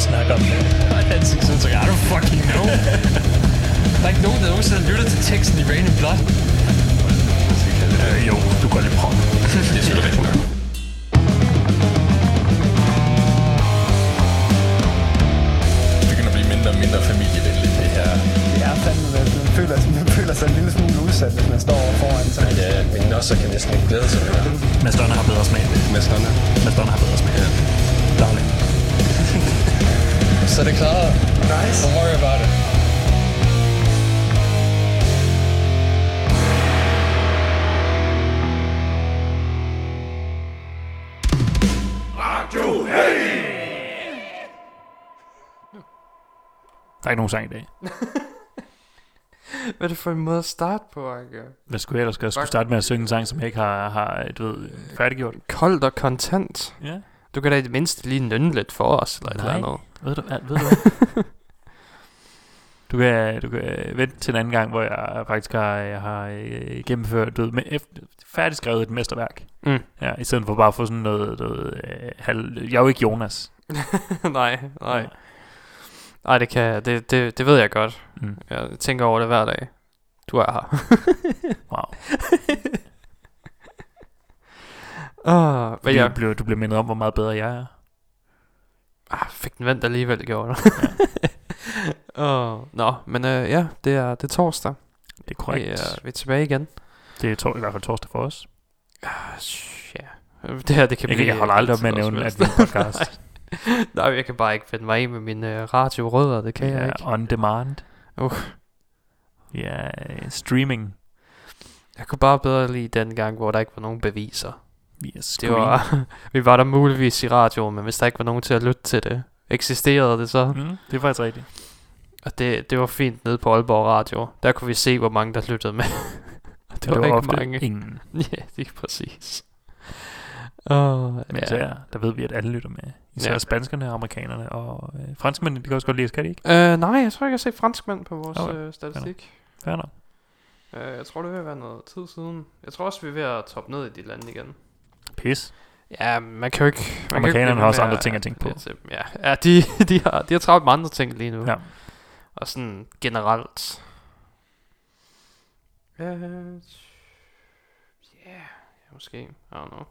at snakke om det. Han så, I don't fucking know. der er ikke nogen, der nogensinde har lyttet til teksten i Rain and Blood. Sang i dag. Hvad er det for en måde at starte på, Anker? Hvad skulle jeg ellers gøre? Jeg skulle starte med at synge en sang, som jeg ikke har, har du ved, færdiggjort. Koldt og kontant. Ja. Du kan da i det mindste lige nynne lidt for os, eller et Nej. eller andet. Ved du, ved du hvad? Du kan, du kan vente til en anden gang, hvor jeg faktisk har, jeg har øh, gennemført, du ved, med efter, færdigskrevet et mesterværk. Mm. Ja, i stedet for bare at få sådan noget, noget øh, halv, jeg er jo ikke Jonas. nej, nej. Nej, det kan det, det, det ved jeg godt. Mm. Jeg tænker over det hver dag. Du er her. Wow. Men Du, jeg bliver, du bliver mindet om, hvor meget bedre jeg er. ah, fik den vendt alligevel, gjorde det. Åh, Nå, men øh, ja, det er, det er torsdag. Det er korrekt. Vi er, vi er tilbage igen. Det er tor- i hvert fald torsdag for os. Sh- Ja. Det her, det kan Jeg, blive... jeg holder aldrig op med at nævne, at vi er podcast. Nej, jeg kan bare ikke finde mig af med mine øh, radiorødder, det kan Vi jeg ikke. on demand. Uh. Øh, streaming. Jeg kunne bare bedre lide den gang, hvor der ikke var nogen beviser. Vi er Det var, vi var der muligvis i radioen, men hvis der ikke var nogen til at lytte til det, eksisterede det så. Mm, det er faktisk rigtigt. Og det, det var fint nede på Aalborg Radio. Der kunne vi se, hvor mange der lyttede med. Det, Det var, var ikke ofte mange. ingen. Ja, det er præcis. Oh, Men ja. især, der ved vi, at alle lytter med. Især Ja. spanskerne, amerikanerne og øh, franskmændene, de kan også godt lide os, kan de ikke? Uh, nej, jeg tror ikke, jeg har set franskmænd på vores Okay, uh, statistik. Fair nok. Uh, jeg tror, det vil være noget tid siden. Jeg tror også, vi er ved at toppe ned i de lande igen. Pis. Ja, man kan jo ikke... Man kan jo Amerikanerne har også andre ting at tænke på. Ja, ja de, de, har, de har travlt med andre ting lige nu. Ja. Og sådan generelt. Uh, yeah, ja, måske. I don't know.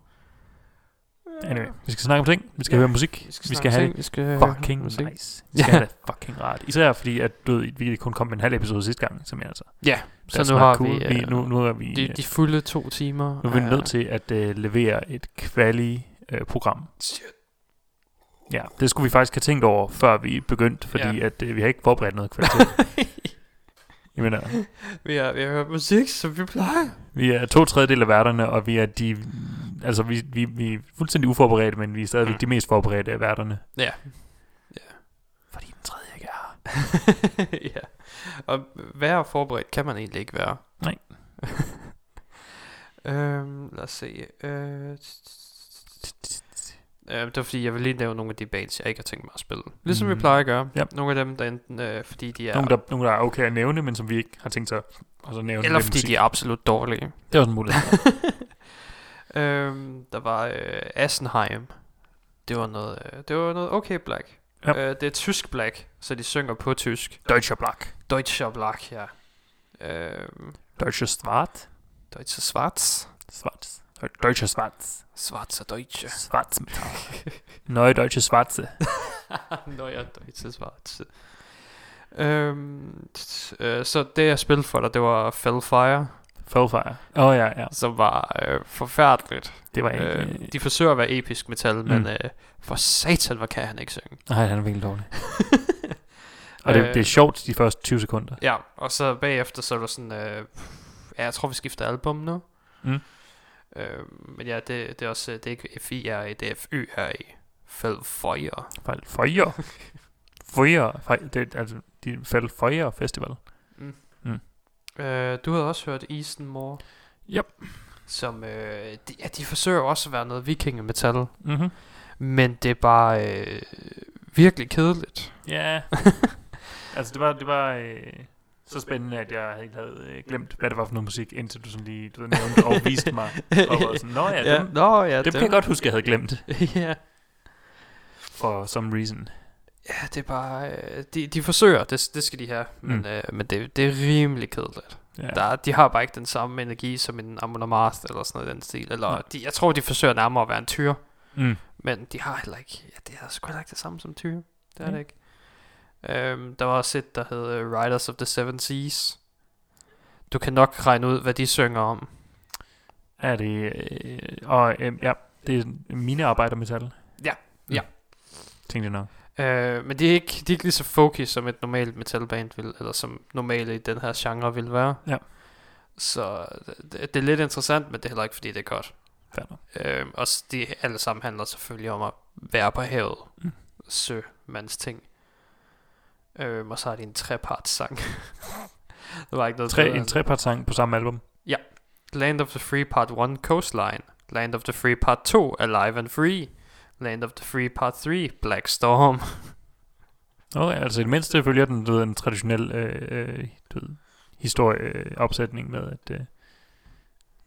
Anyway, vi skal snakke om ting. Vi skal Ja, høre musik. Vi skal, vi skal have ting. Vi skal det fucking musik. nice. Vi skal Ja. have det fucking rart. Især fordi, at du ved, vi kun kom med en halv episode sidste gang, som jeg altså. Ja, så nu not har cool. vi, vi øh, nu, nu er vi, de, øh, de fulde to timer. nu er vi nødt til at uh, levere et kvali uh, program. Shit. Ja, det skulle vi faktisk have tænkt over, før vi begyndte, fordi ja. at uh, vi har ikke forberedt noget kvalitet. jeg mener, vi, har, vi har hørt musik, som vi plejer. vi er to tredjedel af værterne, og vi er de... Altså, vi, vi, vi er fuldstændig uforberedte, men vi er stadigvæk Mm. de mest forberedte af værterne. Ja. Fordi den tredje ikke er ja. Og være forberedt kan man egentlig ikke være. Nej. øhm, lad os se. Øh, Øh, det var fordi, jeg vil lige nævne nogle af de bands, jeg ikke har tænkt mig at spille. Ligesom mm. vi plejer at gøre. Ja. Nogle af dem, der enten, øh, fordi de er... Nogle, der, nogle, der er okay at nævne, men som vi ikke har tænkt sig at så nævne. eller fordi musik. de er absolut dårlige. Det er også en mulighed. øhm, der var øh, Assenheim. Det var noget, øh, det var noget okay black. Ja. Øh, det er tysk black, så de synger på tysk. Deutscher Black. Deutscher Black, ja. Øhm, Deutscher Svart. Deutsche Schwarz. Schwarz. Deutscher Schwarz. Schwarzer Deutsche. Schwarz Metall. Neue Deutsche Schwarze. Neuer Deutsche Schwarze. Øhm, øh, så det jeg spillede for dig, det var Fellfire, Fellfire. Åh oh, ja, ja. som var øh, forfærdeligt. Det var ikke... Øh, Øh, de forsøger at være episk metal, mm. men øh, for satan, hvor kan han ikke synge. nej, han er virkelig dårlig. Og det, det er sjovt de første 20 sekunder. Ja, og så bagefter, så er der sådan, øh, ja, jeg tror vi skifter album nu. Mm. Øh, men ja, det, det er også, det er ikke F-I-R-E, det er. Fall Fire. Fire. Fe- Det, er altså, de Fall Fire Festival. Mm. Mm. Øh, du havde også hørt Easton Moore. Yep. Som, øh, de, ja, de forsøger også at være noget vikingemetal. Mm-hmm. Men det er bare øh, virkelig kedeligt. Ja. altså, det var, det var øh, så spændende, at jeg helt havde øh, glemt, hvad det var for noget musik, indtil du sådan lige du nævnte og viste mig. Og var sådan, Nå ja, ja. dem, Nå, ja, dem kan jeg godt huske, jeg havde glemt. ja. For some reason. ja, det er bare... Øh, de, de forsøger, det, det skal de have, men, Mm. øh, men det, det er rimelig kedeligt. Ja. Der, er- de har bare ikke den samme energi som en Amon Mast eller sådan noget den stil. Eller Nej. de, jeg tror, de forsøger nærmere at være en tyr, Mm. men de har heller ikke... Ja, det er sgu heller ikke det samme som tyr. Det er Mm. det ikke. Øhm, der var også et, der hed øh, Riders of the Seven Seas. Du kan nok regne ud, hvad de synger om. Er det... Øh, og øh, ja, det er minearbejdermetal. Ja, Mm. ja. Tænkte jeg nok. Øh, men de er, ikke, de er ikke lige så folky, som et normalt metalband vil, eller som normale i den her genre vil være. Ja. Så det, det er lidt interessant, men det er heller ikke, fordi det er godt. Øh, og de alle sammen handler selvfølgelig om at være på havet. Mm. Sømands ting. Øh, og så har de en treparts sang. der var ikke noget Tre, bedre en trepartssang på samme album. Land of the Free Part 1 Coastline. Land of the Free Part 2 Alive and Free. Land of the Free Part 3 Black Storm. Okay, altså i det mindste følger den, du ved, en traditionel øh, øh, du ved, historieopsætning med, at øh,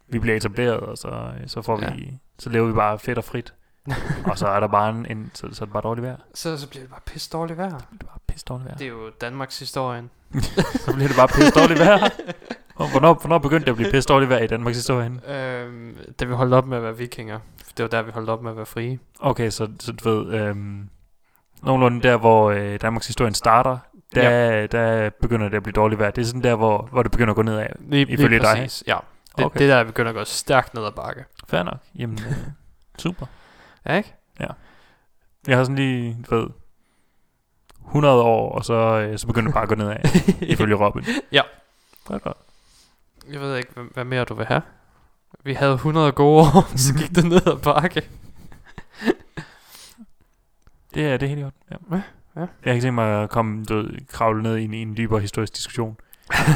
vi bliver etableret, og så, øh, så får Ja. vi, så lever vi bare fedt og frit. og så er der bare en, en så, så er det bare dårligt vejr. så, så bliver det bare pisse dårligt vejr. Det er bare pisse dårligt vejr. Det er jo Danmarks historien. så bliver det bare pisse dårligt vejr. Og hvornår, hvornår begyndte det at blive pisse dårligt vejr i Danmarks historie? Øhm, da vi holdt op med at være vikinger. Det var der, vi holdt op med at være frie. Okay, så, så du ved, øhm, nogenlunde der, hvor øh, Danmarks historien starter, der, ja. der begynder det at blive dårligt vejr. Det er sådan der, hvor, hvor det begynder at gå nedad. Lige, Ifølge dig? præcis. Ja. Det, Okay. det der begynder at gå stærkt ned ad bakke. Fair nok. Jamen, øh, super. Ja, ikke? Jeg har sådan lige, du ved, 100 år, og så, øh, så begynder det bare at gå nedad, ifølge Robin. Ja. Godt, godt. Jeg ved ikke, hvad, hvad mere du vil have. Vi havde 100 gode år, så gik det ned ad bakke. Det er det er helt godt. Ja. Ja, ja. Jeg kan ikke tænke mig at komme, du ved, kravle ned i en, i en dybere historisk diskussion.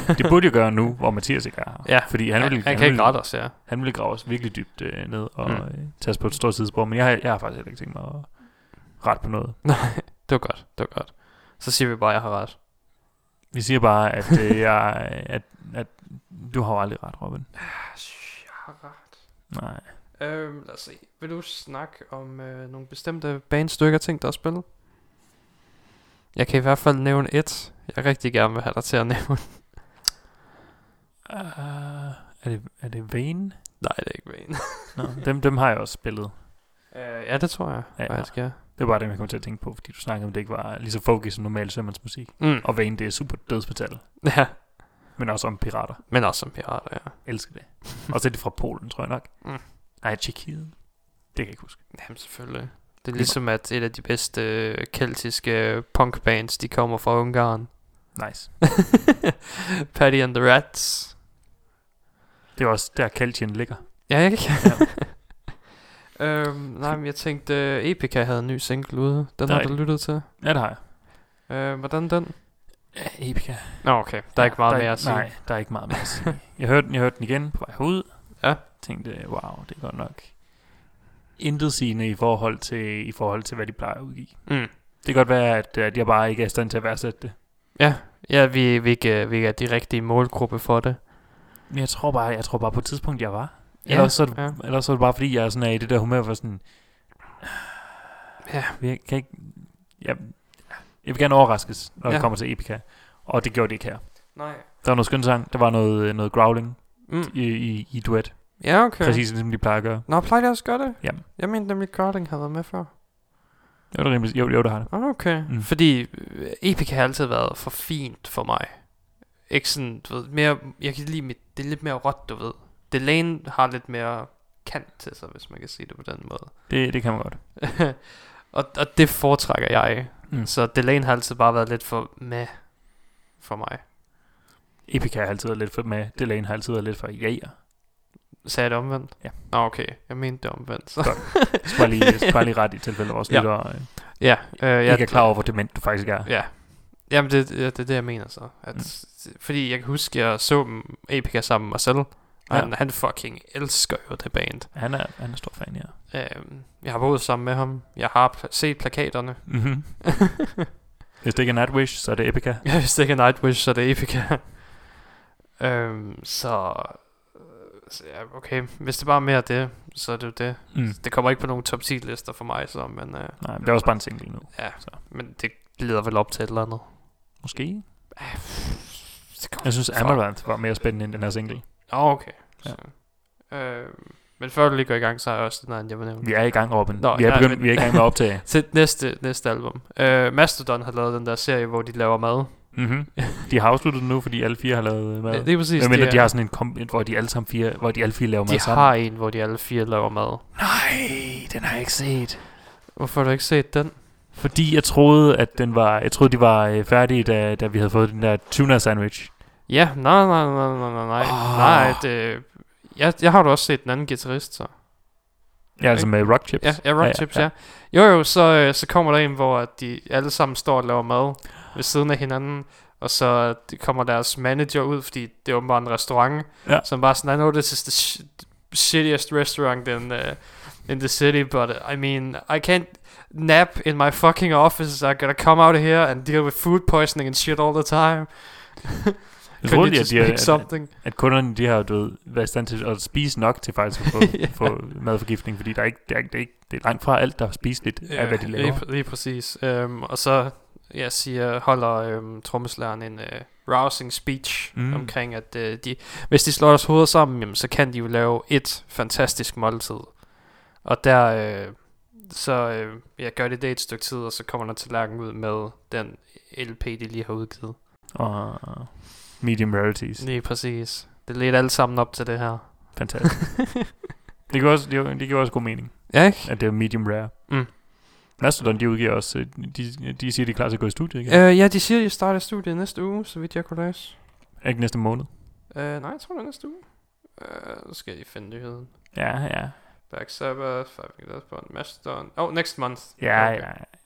Det burde jeg gøre nu, hvor Mathias ikke er her. Ja, Fordi han, Han, vil, han kan ikke rette os, ja. han vil grave os virkelig dybt øh, ned og Mm. øh, tage os på et stort sidespor. Men jeg, har- jeg har faktisk heller ikke tænkt mig at rette på noget. Nej, det var godt, det var godt. Så siger vi bare, at jeg har ret. Vi siger bare, at, øh, jeg, at, at du har jo aldrig ret, Robin. Jeg har ret. Nej. Øhm, lad os se. Vil du snakke om øh, nogle bestemte banestykker, ting, der er spillet? Jeg kan i hvert fald nævne et, jeg rigtig gerne vil have dig til at nævne. Uh, er, det, er det Vane? Nej, det er ikke Vane. Nå, dem, dem har jeg også spillet. øh, ja, det tror jeg Ja. faktisk, ja. Det var bare dem, jeg kom til at tænke på, fordi du snakkede om, det ikke var lige så folky som normal sømandsmusik. Mm. Og Vane, det er super dødsmetal. Ja, Men også om pirater. men også som pirater, ja. Elsker det. Og så er det fra Polen, tror jeg nok. Mm. Nej, Tjekkiet. Det kan jeg ikke huske. Jamen selvfølgelig. Det er ligesom, at et af de bedste øh, keltiske punkbands, de kommer fra Ungarn. Nice. Paddy and the Rats. Det er også der, Kaltjen ligger. Ja, ikke? øhm, nej, men jeg tænkte, uh, Epica havde en ny single ude. Den Der har er du lyttet til. Ja, det har jeg. Øh, hvordan den? Ja, Epica. Nå, okay. Der er ikke meget der mere at sige. Nej, der er ikke meget mere at sige. jeg, hørte, den- jeg hørte den igen på vej herud. Ja. Tænkte, wow, det er godt nok intet sigende i forhold til, i forhold til, hvad de plejer at udgive. Mm. Det kan godt være, at, at jeg bare ikke er i stand til at værdsætte det. Ja, ja vi, vi, ikke, vi er de rigtige målgruppe for det. Men jeg tror bare, jeg tror bare på et tidspunkt, jeg var. Ja, Ellers, så, er det, ja. ellers så er det bare fordi, jeg er sådan er i det der humør, hvor sådan, Ja. jeg kan ikke, jeg, jeg vil gerne overraskes, når ja. Det kommer til Epica. Og det gjorde det ikke her. Nej. Der var noget skøn sang, der var noget, noget growling Mm. i, i, i duet. Ja, okay. Præcis som de plejer at gøre. Nå, plejer de også at gøre det? Ja. Jeg mente nemlig, Carding havde været med før. Jo, det rimelig, jo, jo, det har det. Ah, Okay. Mm. Mm. Fordi øh, Epica har altid været for fint for mig. Ikke sådan, du ved, mere, jeg kan lide mit, det er lidt mere råt, du ved. Delane har lidt mere kant til sig, hvis man kan sige det på den måde. det. Det kan man godt. og, og det foretrækker jeg. Mm. Så Delane har altid bare været lidt for med for mig. Epica har altid været lidt for med. Delane har altid været lidt for jæger. Sagde jeg det omvendt? Ja. Nå, okay. Jeg mente det omvendt. Så. Jeg skal bare lige, bare lige ret i tilfælde, vores Ja. lyttere øh, ja, øh, jeg ikke er klar over, hvor dement du faktisk er. Ja. Jamen, det, det, det er det, jeg mener så. At, mm. Fordi jeg kan huske, jeg så dem Epica sammen med mig selv. Og Ja. han, han fucking elsker jo det band. Han er, han er stor fan, ja. Øhm, jeg har boet sammen med ham. Jeg har pla- set plakaterne. Mm-hmm. Hvis det ikke er Nightwish, så er det Epica. Ja, hvis det ikke er Nightwish, så er det Epica. øhm, så, så ja, okay. Hvis det bare er mere det, så er det jo det. Mm. Det kommer ikke på nogen top 10 lister for mig, så, men, øh, Nej, men det er også bare en single nu. ja, Så. men det leder vel op til et eller andet. Måske. Jeg synes. Amaranth var mere spændende end den her single. Oh, okay. Ja. Så, øh, men før du lige går i gang, så har jeg også den anden, jeg vil nævne. Vi er i gang, Robin. Nå, vi, er ja, begyndt, men- vi er i gang med at optage. Til næste, næste album. Øh, Mastodon har lavet den der serie, hvor de laver mad. mm-hmm. De har afsluttet nu, fordi alle fire har lavet mad. Ja, det er præcis Jeg mener, det. de er- har sådan en kom, hvor de alle sammen fire, hvor de alle fire laver mad de sammen. har en, hvor de alle fire laver mad. Nej, den har jeg ikke set. Hvorfor har du ikke set den? Fordi jeg troede, at den var, jeg troede, de var øh, færdige, da, da vi havde fået den der tuna sandwich. Ja, nej, nej, nej, nej, nej, nej. Åh. Nej, det... Jeg, jeg har da også set den anden guitarist, så. Ja, altså med rock chips. Ja, ja, Rock Chips, ja. Jo, jo, så, øh, så kommer der en, hvor at de alle sammen står og laver mad ved siden af hinanden, og så det kommer deres manager ud, fordi det er åbenbart en restaurant, Ja. som bare sådan, I know this is the sh- shittiest restaurant in, uh, in the city, but I mean, I can't nap in my fucking office, I gotta come out here and deal with food poisoning and shit all the time. Jeg troede, you at, just de, make at, something? at kunderne de har du ved, været i stand til at spise nok til faktisk at få, Ja. få madforgiftning, fordi der er ikke, det, er, ikke- det, er ikke, det er langt fra alt, der er spiseligt af, hvad de laver. Lige, lige præcis. Um, og så jeg siger, holder um, trommeslæren en uh, rousing speech Mm. omkring, at uh, de, hvis de slår deres hoveder sammen, jamen, så kan de jo lave et fantastisk måltid. Og der, uh, så uh, ja, gør de det et stykke tid, og så kommer der tallerken ud med den LP, de lige har udgivet. Og medium rarities. Lige præcis. Det ledte alle sammen op til det her. Fantastisk. det, giver også, det, det giver også god mening, Ja, ikke? at det er medium rare. Mm. Mastodon, de udgiver også, øh, de, de siger, de er klar til at gå i studiet igen. Uh, ja, de siger, at de starter studiet næste uge, så vidt jeg kunne læse. Ikke næste måned. Uh, nej, jeg tror det er næste uge. Uh, så skal jeg finde nyheden. Ja, ja. Black Sabbath, Five Fingers Bond, Mastodon. Oh, next month. Ja, Okay. ja.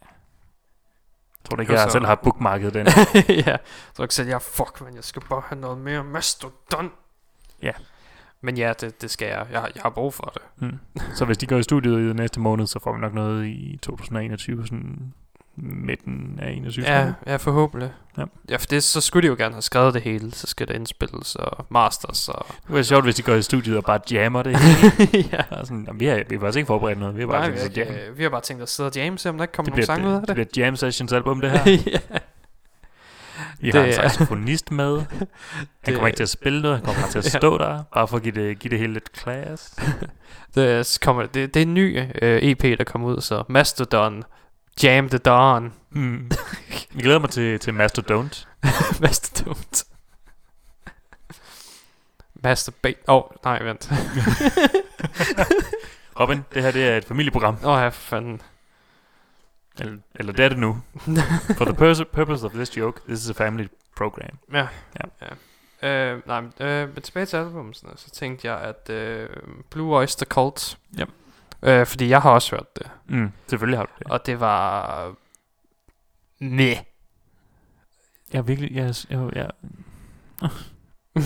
Jeg tror Jo, ikke, jeg så- selv har bookmarket den. ja, så jeg sagde, ja, fuck, man, jeg skal bare have noget mere Mastodon. Ja. Men ja, det, det skal jeg. jeg. har- Jeg har brug for det. Mm. Så hvis de går i studiet i næste måned, så får vi nok noget i 2021, sådan midten af 21. tror Ja, ja, forhåbentlig. Ja. ja for det, så skulle de jo gerne have skrevet det hele. Så skal det indspilles og masters og... Det var sjovt, hvis de går i studiet og bare jammer det. ja. Og sådan, "Jamen, vi, har, vi har faktisk ikke forberedt noget, vi har bare Nej, tænkt vi, har, vi har bare tænkt at sidde og jamme, se om der ikke kommer Det nogle sange ud af det, det. det bliver Jam Sessions album, det her. ja. Vi har en Det saxofonist med. Han Det- kommer ikke til at spille noget, han kommer bare til at Ja. stå der, bare for at give det, give det hele lidt class. Det, er- kommer, det, det er en ny øh, EP, der kommer ud, så Mastodon, Jam the Dawn, Mm. Jeg glæder mig til, til Mastodont. Mastodon. Masturbate. Åh, oh, nej, vent. Robin, det her det er et familieprogram. Åh, oh, ja, for fanden. Eller, eller det er det nu. For the purpose, purpose of this joke, this is a family program. Ja. Ja. ja. Øh, nej, men, øh, men tilbage til albumet, så tænkte jeg, at øh, Blue Oyster Cult, Ja. Øh, fordi jeg har også hørt det, Mm, selvfølgelig har du det. og det var... Meh. Jeg virkelig... Jeg, jeg, jeg,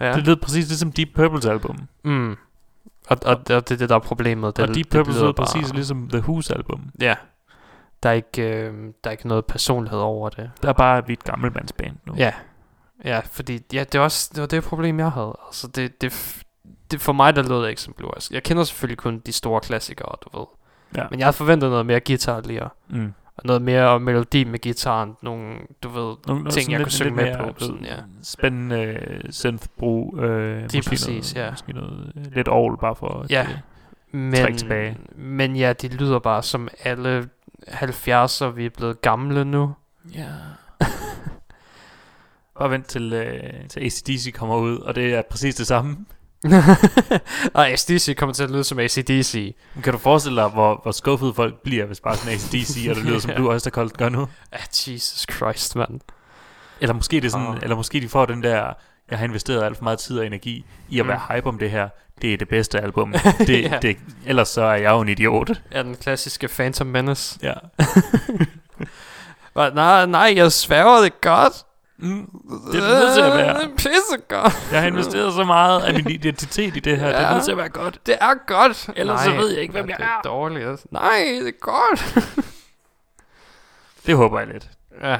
ja. Det lød præcis ligesom Deep Purple's album. Mm. Og, og, og det er det, der er problemet. Det, og Deep Purple lyder lød bare- præcis ligesom The Who's album. Ja. Der er ikke, øh, der er ikke noget personlighed over det. Der er bare vi et gammelmandsband nu. Ja. Ja, fordi ja, det, er også, det var det problem, jeg havde. Altså, det, det, det for mig, der lød det ikke som Blue Oyster. Jeg kender selvfølgelig kun de store klassikere, du ved. ja. Men jeg havde forventet noget mere guitar lige. Mm. Og noget mere melodi med gitaren. Nogle, du ved, Nogle, ting, jeg lidt- kunne synge med mere, på. Sådan, ja. Spændende øh, synth-brug. Øh, måske præcis, noget, ja. Måske noget øh, lidt all bare for... at, Ja. øh, Men, tilbage. men ja, de lyder bare som alle 70'er, vi er blevet gamle nu. Ja. Bare vent til, øh, til ACDC kommer ud, og det er præcis det samme. og ACDC kommer til at lyde som ACDC. Kan du forestille dig, hvor, hvor skuffede folk bliver, hvis bare sådan ACDC, og det lyder som. Blue Oyster Cult gør nu? Ah, Jesus Christ, mand. Eller måske, det er sådan, Åh. eller måske de får den der, jeg har investeret alt for meget tid og energi i at Mm. være hype om det her. Det er det bedste album. Det, Ja. det, ellers så er jeg jo en idiot. Ja, den klassiske Phantom Menace. Ja. But, nej, nej, jeg sværger det godt. Mm, det er nødt til at være. Det er pissegodt. Jeg har investeret så meget af min identitet i det her. Ja. Det er nødt til at være godt. Det er godt. Ellers nej, så ved jeg ikke, hvem jeg det er. er. dårligt. Nej, det er godt. Det håber jeg lidt. Ja.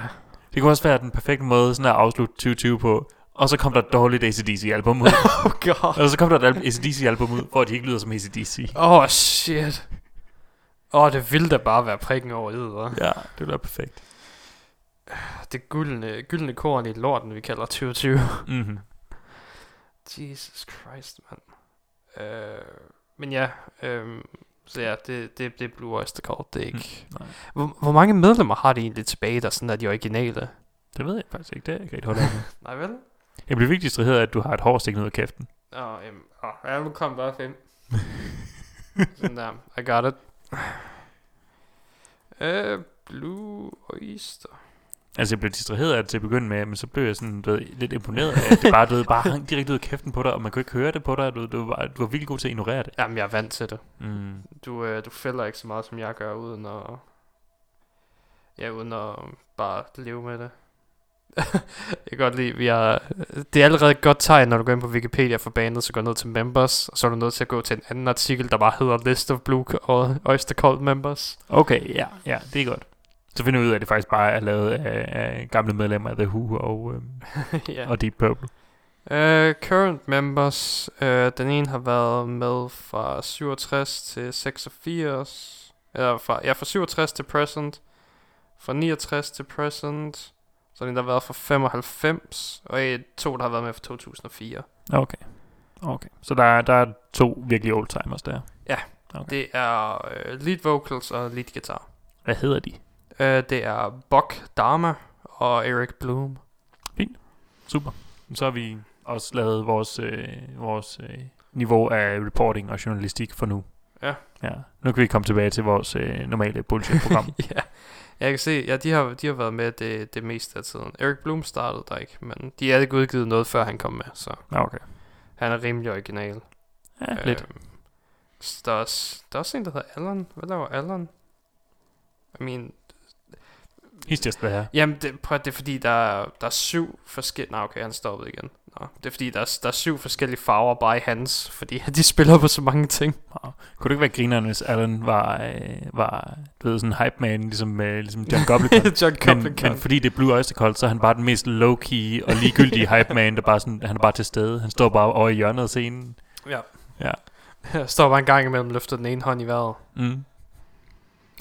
Det kunne også være den perfekte måde sådan at afslutte 2020 på. Og så kom der et dårligt ACDC-album ud. Oh god. og så kom der et al- ACDC-album ud, hvor de ikke lyder som ACDC. Oh, shit. Åh, oh, det ville da bare være prikken over i, hva'? Ja, det ville være perfekt. Det gyldne, gyldne korn i lorten, vi kalder 2020. Mm-hmm. Jesus Christ, mand. Øh, men ja, øh, så ja, det, det, det er Blue Oyster Cult, det er ikke... Nej. Hvor, hvor mange medlemmer har de egentlig tilbage, der sådan er de originale? Det ved jeg faktisk ikke. Det er jeg ikke rigtig holdt af. Nej vel? Jeg bliver vigtigt distraheret af, at du har et hår stikkende ud af kæften. Åh, oh, jamen, oh, ja, nu kom bare fem. sådan der, I got it. Øh, Blue Oyster. Altså, jeg blev distraheret af det til at begynde med, men så blev jeg sådan, du ved, lidt imponeret af, at det bare, du ved, bare hang direkte ud af kæften på dig, og man kunne ikke høre det på dig. Du, du, var, du var virkelig god til at ignorere det. Jamen, jeg er vant til det. Mm. Du, øh, du fælder ikke så meget, som jeg gør, uden at... Ja, uden at bare leve med det. jeg kan godt lide, vi har... Det er allerede et godt tegn, når du går ind på Wikipedia for bandet, så går du ned til members, og så er du nødt til at gå til en anden artikel, der bare hedder List of Blue og Oyster Cult Members. Okay, ja, ja, det er godt. Så finder vi ud af, at det faktisk bare er lavet af, af gamle medlemmer af The Who og, øhm, ja. og Deep Purple. Uh, current members, uh, den ene har været med fra 67 til 86, eller fra, ja, fra 67 til present, fra 69 til present, så den der har været fra 95, og et, to, der har været med fra 2004. Okay. Okay. Så der er, der er to virkelig oldtimers der. Okay. Det er uh, lead vocals og lead guitar. Hvad hedder de? Uh, det er Buck Dharma og Eric Bloom. Super. Så har vi også lavet vores, øh, vores øh, niveau af reporting og journalistik for nu. Ja. Ja. Nu kan vi komme tilbage til vores øh, normale bullshit-program. ja, jeg kan se, ja, de har, de har været med det, det meste af tiden. Eric Bloom startede der ikke, men de har ikke udgivet noget, før han kom med, så okay. han er rimelig original. Ja, lidt. Øhm, så der, er også, der er også en, der hedder Allan. Hvad laver Allan? I mean, He's just there. jamen, det, prøv, at- det er fordi, der er, der er syv forskellige... Nej, okay, han stoppede igen. Nå, det er fordi, der er, der er syv forskellige farver bare i hans, fordi de spiller på så mange ting. Wow. Kunne det ikke være grineren, hvis Alan var, øh, var du ved, sådan en hype man, ligesom, øh, ligesom John Goblikon? John men, Copeland. men fordi det er Blue Oyster Cult, så er han bare den mest low-key og ligegyldige hype man, der bare sådan, han er bare til stede. Han står bare over i hjørnet af scenen. Ja. Ja. Jeg står bare en gang imellem løfter den ene hånd i vejret. Mm.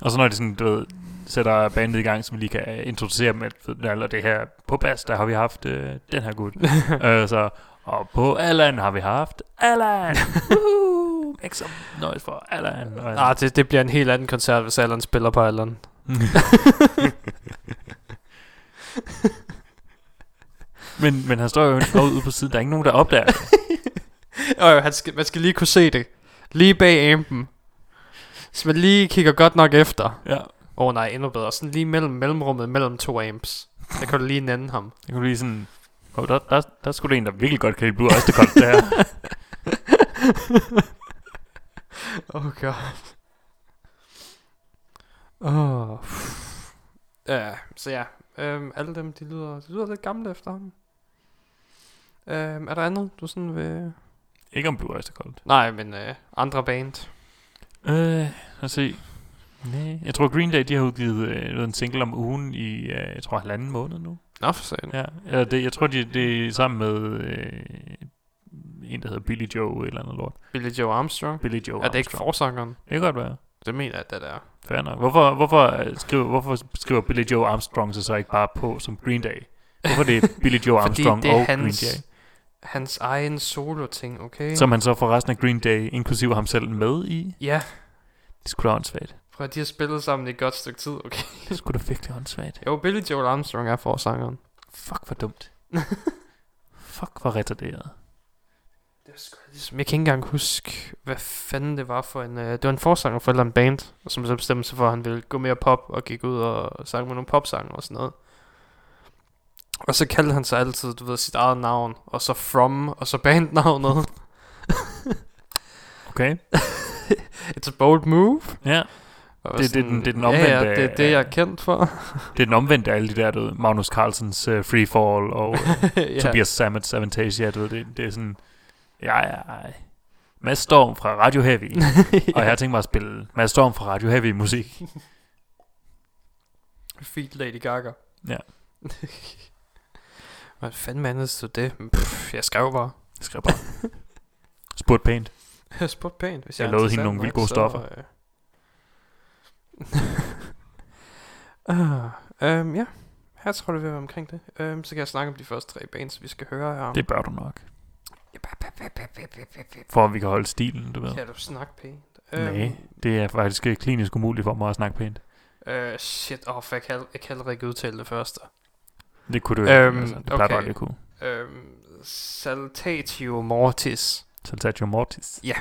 Og så når de sådan, du ved, sætter bandet i gang, så vi lige kan introducere dem, eller det her på bas, der har vi haft øh, den her gut. øh, så, og på Allan har vi haft Allan. Make some noise for Allan. Ah, det, det bliver en helt anden koncert, hvis Allan spiller på Allan. men, men han står jo ude på siden. Der er ikke nogen, der opdager det. Og han skal, man skal lige kunne se det. Lige bag ampen. Så man lige kigger godt nok efter. Ja. Åh oh, nej, endnu bedre. Sådan lige mellem mellemrummet mellem to amps. Der kan du lige nænde ham. Jeg kunne lige sådan... Oh, der, der, der skulle det en, der virkelig godt kan lide Blue Oyster Cult der. Oh god. Åh. Oh. Ja, så ja. Øhm, alle dem, de lyder, de lyder lidt gamle efterhånden. Øhm, er der andet, du sådan vil... ikke om Blue Oyster Cult. Nej, men øh, andre band. Øh, lad os se. Nej. Jeg tror Green Day, de har udgivet øh, en single om ugen i, øh, jeg tror, halvanden måned nu. Nå, for satan. Ja, eller det, jeg tror, de, det er sammen med øh, en, der hedder Billy Joe, eller andet lort. Billy Joe Armstrong. Billy Joe Er det ikke Armstrong. forsangeren? Det kan godt være. Det mener jeg, det er. Fair nok. Hvorfor, hvorfor, øh, skriver, hvorfor skriver Billy Joe Armstrong sig så ikke bare på som Green Day? Hvorfor det er Billy Joe Fordi Armstrong det er og hans- Green Day? Hans egen solo-ting, okay? Som han så får resten af Green Day, inklusive ham selv, med i. Ja, Det skulle da åndssvagt. prøv at de har spillet sammen i et godt stykke tid, okay? Det skulle da virkelig åndssvagt. Jo, Billy Joe Armstrong er forsangeren. Fuck, hvor dumt. Fuck, hvor retarderet. Det er sgu ligesom, jeg kan ikke engang huske, hvad fanden det var for en... Øh, det var en forsanger for et eller andet band, som så bestemte sig for, at han ville gå mere pop, og gik ud og sang med nogle popsange og sådan noget. Og så kaldte han sig altid, du ved, sit eget navn, og så From, og så bandnavnet. Okay. It's a bold move. Ja, Og Det- det er den- det er den Ja, omvendte ja, det er det, jeg er kendt for. det er den omvendte af alle de der, du ved, Magnus Carlsens uh, Free Fall og uh, ja. Tobias Sammets Avantasia, du ved, det, det er sådan, ja, ja, ja. Mads Storm fra Radio Heavy. Og jeg har tænkt mig at spille Mads Storm fra Radio Heavy musik. Feed Lady Gaga. Ja. Hvad fanden mandede så det? Pff, jeg skrev bare. Jeg skrev bare. Spurgt pænt. Jeg spurgte pænt, hvis Jeg jeg, lovede hende nogle vildt gode stoffer. øh. um, ja, her tror jeg, vi er omkring det. Um, så kan jeg snakke om de første tre bands, vi skal høre her. Det bør du nok. For at vi kan holde stilen, du ved. Kan du snakke pænt? Nej, det er faktisk øh, klinisk umuligt for mig at snakke pænt. Uh, shit, for jeg kan, jeg kan allerede ikke udtale det første. Det kunne du. Øhm, altså, det okay. aldrig at kunne. Um, Saltatio Mortis. Saltatio mortis. Ja.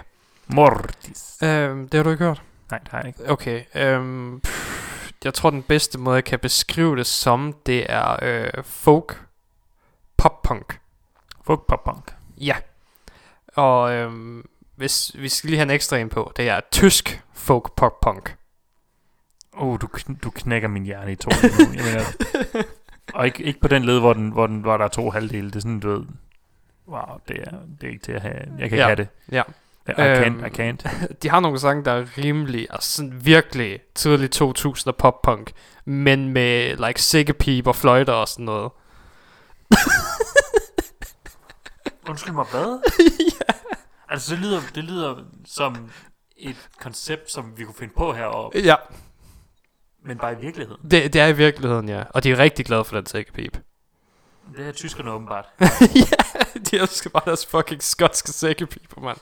Mortis. Um, det har du ikke hørt? Nej, det har jeg ikke. Okay. Um, pff, jeg tror, den bedste måde, jeg kan beskrive det som, det er øh, folk pop-punk. Fuck pop punk. Ja. Og øhm, hvis vi skal lige have en ekstra en på, det er tysk folk pop-punk. Oh, du, kn- du knækker min hjerne i to nu. Jeg mener, og ikke, ikke på den led, hvor, den, hvor, den, hvor der er to halvdele. Det er sådan, du ved... Wow, det er, det er ikke til at have. Jeg kan ikke Ja. have det. Ja. I can't, Øhm, I can't. De har nogle sange, der er rimelig, altså sådan virkelig tidlig 2000 pop-punk, men med like sækkepip og fløjter og sådan noget. Undskyld mig, hvad? ja. Altså, det lyder, det lyder som et koncept, som vi kunne finde på heroppe, Ja, men bare i virkeligheden. det, det er i virkeligheden, ja. Og de er rigtig glade for den sækkepip. Det er tyskerne åbenbart. ja, de elsker bare deres fucking skotske sækkepiber, mand.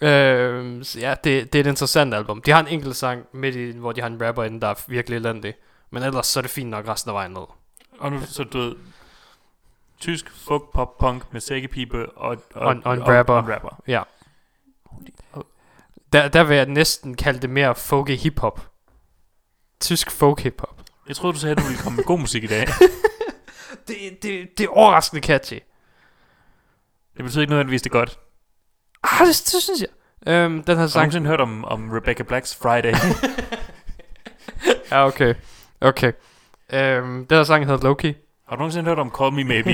Øhm, så ja, det, det er et interessant album. De har en enkelt sang midt i, hvor de har en rapper inde, der er virkelig elendig. Men ellers så er det fint nok resten af vejen ned. Og nu, så du ved, tysk folk pop punk med sækkepipe og, og, Og en- og rapper. Og rapper. Ja. Der, der vil jeg næsten kalde det mere folky hiphop. Tysk folk hiphop. Jeg troede, du sagde, at du ville komme med god musik i dag. Det, det, det er overraskende catchy. Det betyder ikke nødvendigvis det er godt. Ah, det, det synes jeg. Øhm, den Har du sang... nogensinde hørt om, om Rebecca Blacks Friday? ja, okay. Okay. Øhm, den her sang hedder Loki. Har du nogensinde hørt om Call Me Maybe?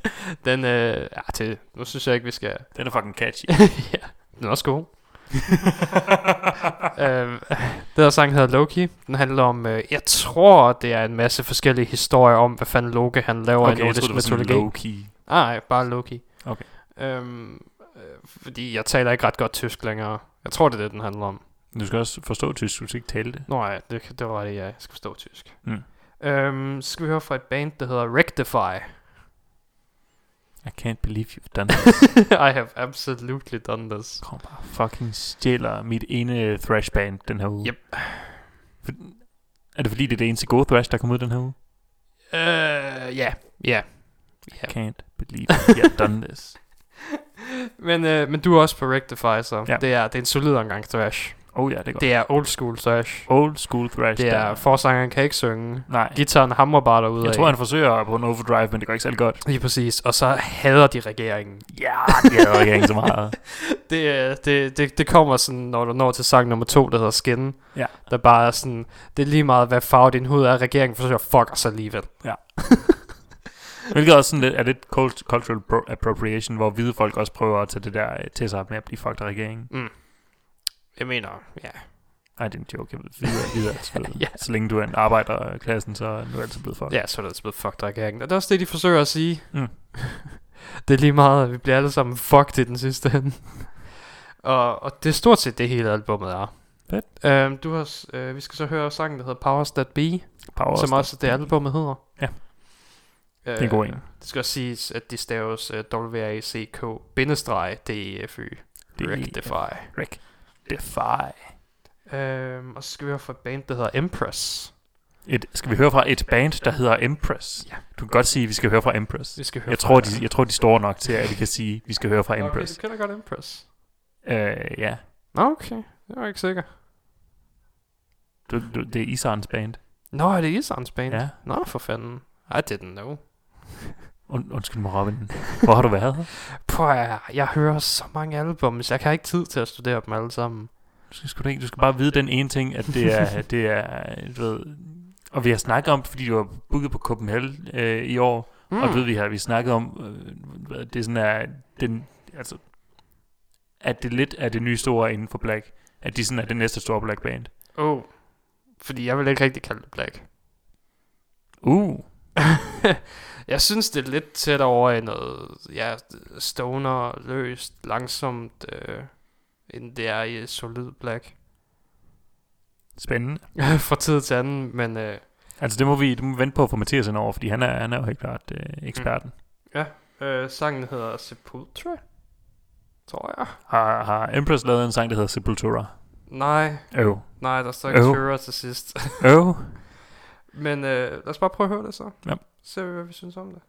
Den, øh, ja, til, nu synes jeg ikke, vi skal... Den er fucking catchy. ja, den er også god. øhm, den her sang hedder Loki. Den handler om, øh, jeg tror, det er en masse forskellige historier om, hvad fanden Loki han laver Okay, i nordisk det mytologi. low-key. Nej, bare Loki. Okay. Øhm, øh, fordi jeg taler ikke ret godt tysk længere. Jeg tror, det er det, den handler om. Du skal også forstå tysk, du skal ikke tale det. Nej, det, det var det, jeg skal forstå tysk. Mm. Øhm, så skal vi høre fra et band, der hedder Rectify. I can't believe you've done this. I have absolutely done this. Kom bare fucking stjæler mit ene thrash band den her uge. Yep. For, er det fordi, det er det eneste gode thrash, der kommer ud den her uge? Øh, ja, ja. I can't believe you've done this. Men, øh, men du er også på Rectify, så Ja. det, er, det er en solid omgang thrash. Oh ja, det er godt. Det er old school thrash. Old school thrash. Det er, forsangeren kan ikke synge. Nej, Gitaren hamrer bare derude jeg tror, han forsøger på en overdrive, men det går ikke særlig godt. Lige præcis. Og så hader de regeringen. Ja, det er jo ikke så meget. Det, øh, det, det, det kommer sådan, når du når til sang nummer to, der hedder Skin. Ja. Der bare er sådan, det er lige meget, hvad farve din hud er. Regeringen forsøger at fuck os alligevel. Hvilket også sådan lidt, er lidt cult- cultural pro- appropriation, hvor hvide folk også prøver at tage det der øh, til sig med at blive fucked af regeringen. Mm. Jeg mener, ja. Ej, det er en joke. Jeg ved, er- er altid blevet. Ja. Så længe du er en arbejderklassen, så er du altid blevet fucked. Ja, så er det altså blevet fucked regeringen. Og det er også det, de forsøger at sige. Mm. det er lige meget, at vi bliver alle sammen fucked i den sidste ende. og, og det er stort set det hele albumet er. Fedt. Øhm, du har, øh, vi skal så høre sangen, der hedder Powers That Be, Power som også det albumet hedder. Ja. Øh, Det er en god en. Det skal også siges, at de staves uh, W-A-C-K-D-E-F-Y. Rectify. Rectify. Øhm, og så skal vi høre fra et band, der hedder Empress. Et, skal vi høre fra et band, der hedder Empress? Ja. Du kan godt sige, at vi skal høre fra Empress. Vi skal høre Jeg fra tror, de, jeg tror, de står nok til, at vi kan sige, at vi skal høre fra Okay, Empress. du kender godt Empress. Øh, ja. Nå, okay. Jeg er ikke sikker. Du, du, det er Isarens band. Nå, er det Isarens band? Ja. Nå, for fanden. I didn't know. Und, undskyld mig, Robin. Hvor har du været? Prøv at, jeg hører så mange album, så jeg har ikke tid til at studere dem alle sammen. Du skal, sgu da ikke, du skal bare vide den ene ting, at det er, det er du ved, og vi har snakket om, fordi du var booket på Copenhagen øh, i år, mm. og du ved, vi har vi snakket om, øh, det sådan er, den, altså, at det lidt er det nye store inden for Black, at de sådan er det næste store Black band. Oh, Fordi jeg vil ikke rigtig kalde det black. Uh. jeg synes, det er lidt tæt over i noget, ja, stoner, løst, langsomt, øh, end det er i solid black. Spændende. Fra tid til anden, men øh, Altså det må vi, det må vi vente på at få Mathias ind over, fordi han er, han er jo helt klart øh, eksperten. øh, sangen hedder Sepultura, tror jeg. Har, har Empress lavet en sang, der hedder Sepultura? Nej, Øv. nej, der står ikke Øv. Til sidst. Øv. men øh, lad os bare prøve at høre det så. Ja. Så ser vi, hvad vi synes om det.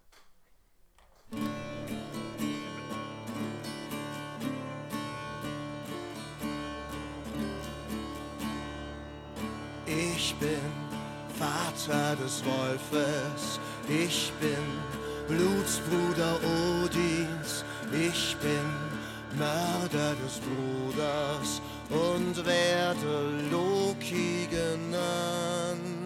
Ich bin Vater des Wolfes, ich bin Blutsbruder Odins, ich bin Mörder des Bruders und werde Loki genannt.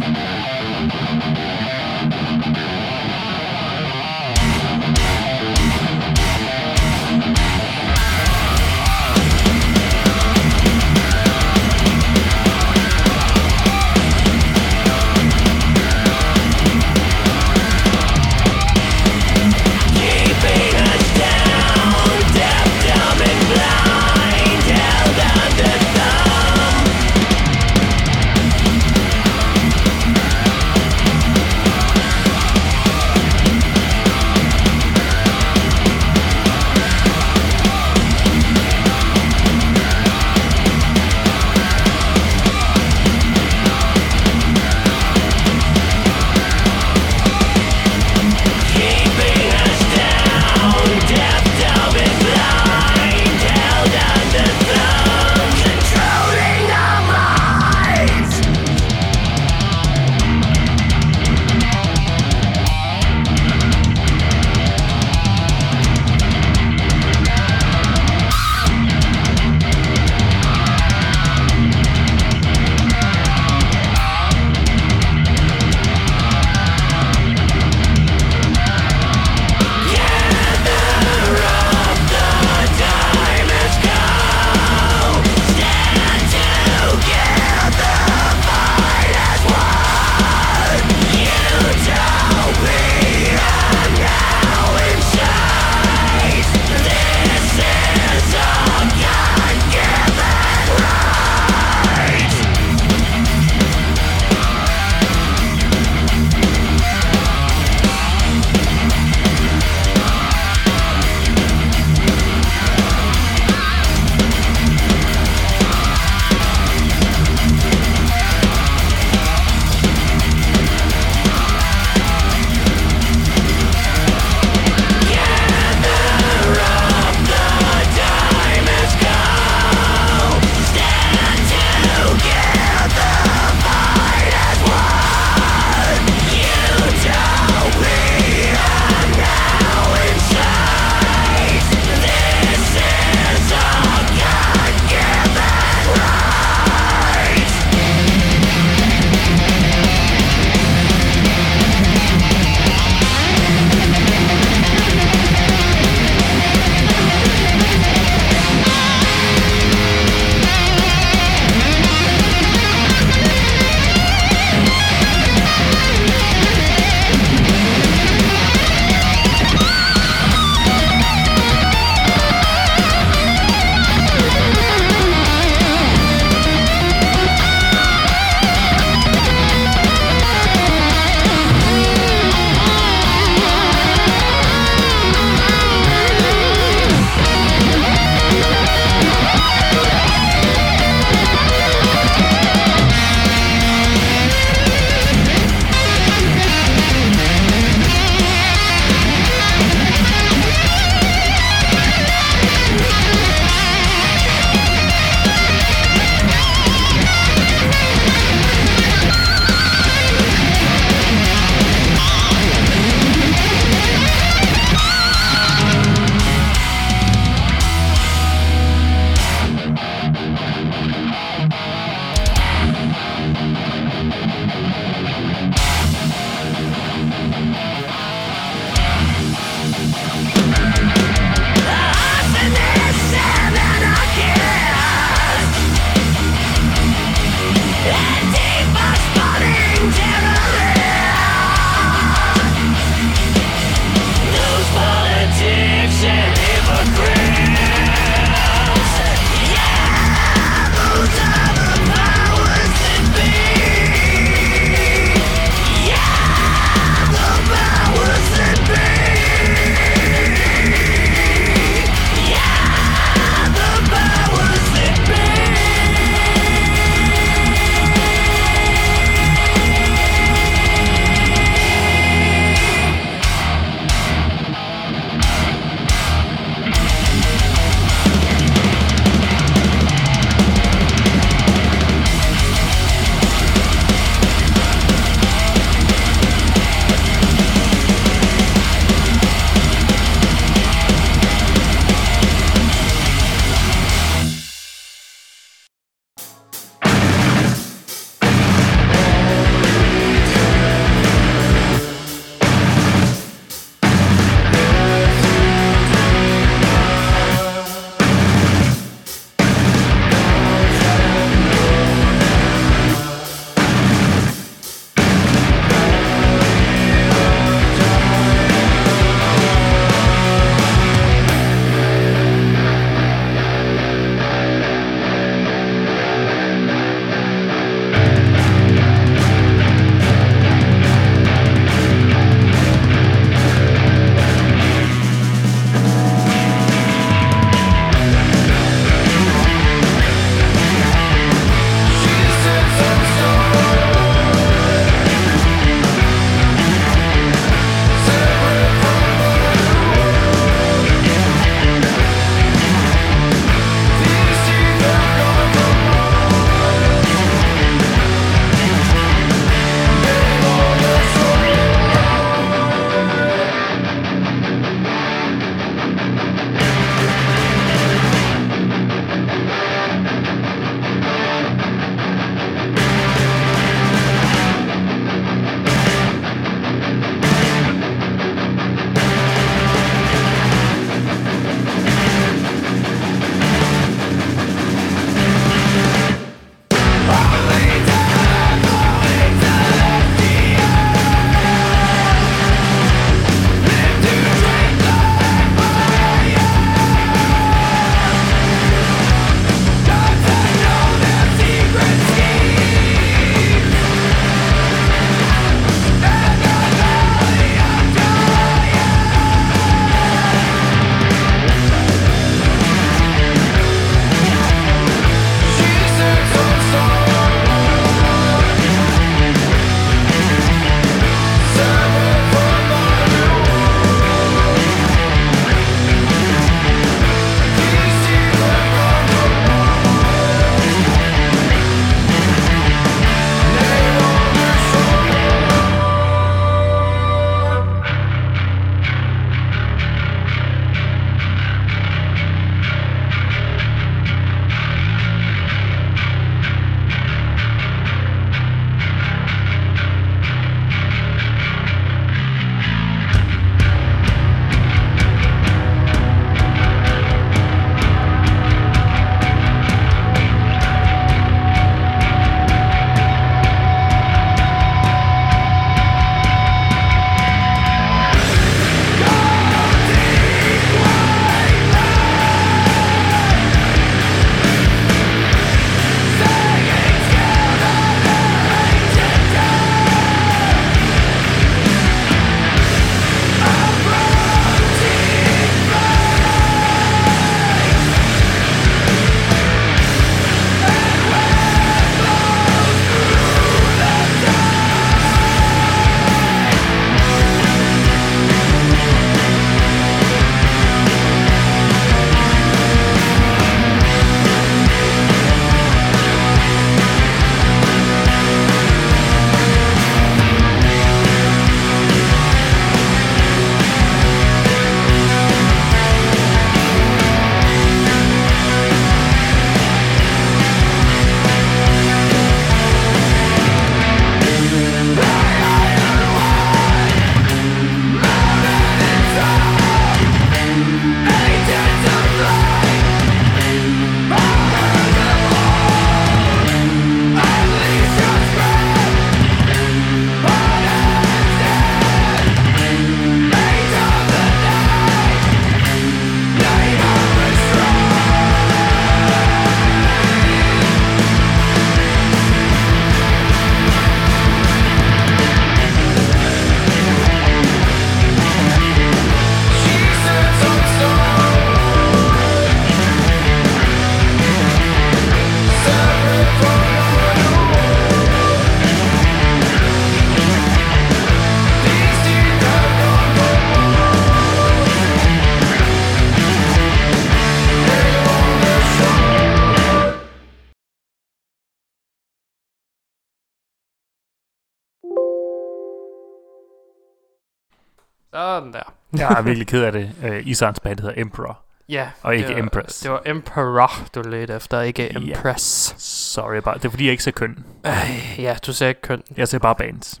Sådan der. Jeg er virkelig ked af det. Uh, Isans band hedder Emperor. Ja. Og ikke det var, Empress. Det var Emperor, du ledte efter, ikke Ja. Empress. Sorry, bare. det er fordi, jeg ikke ser køn. Ej, ja, du sagde ikke køn. Jeg ser bare bands.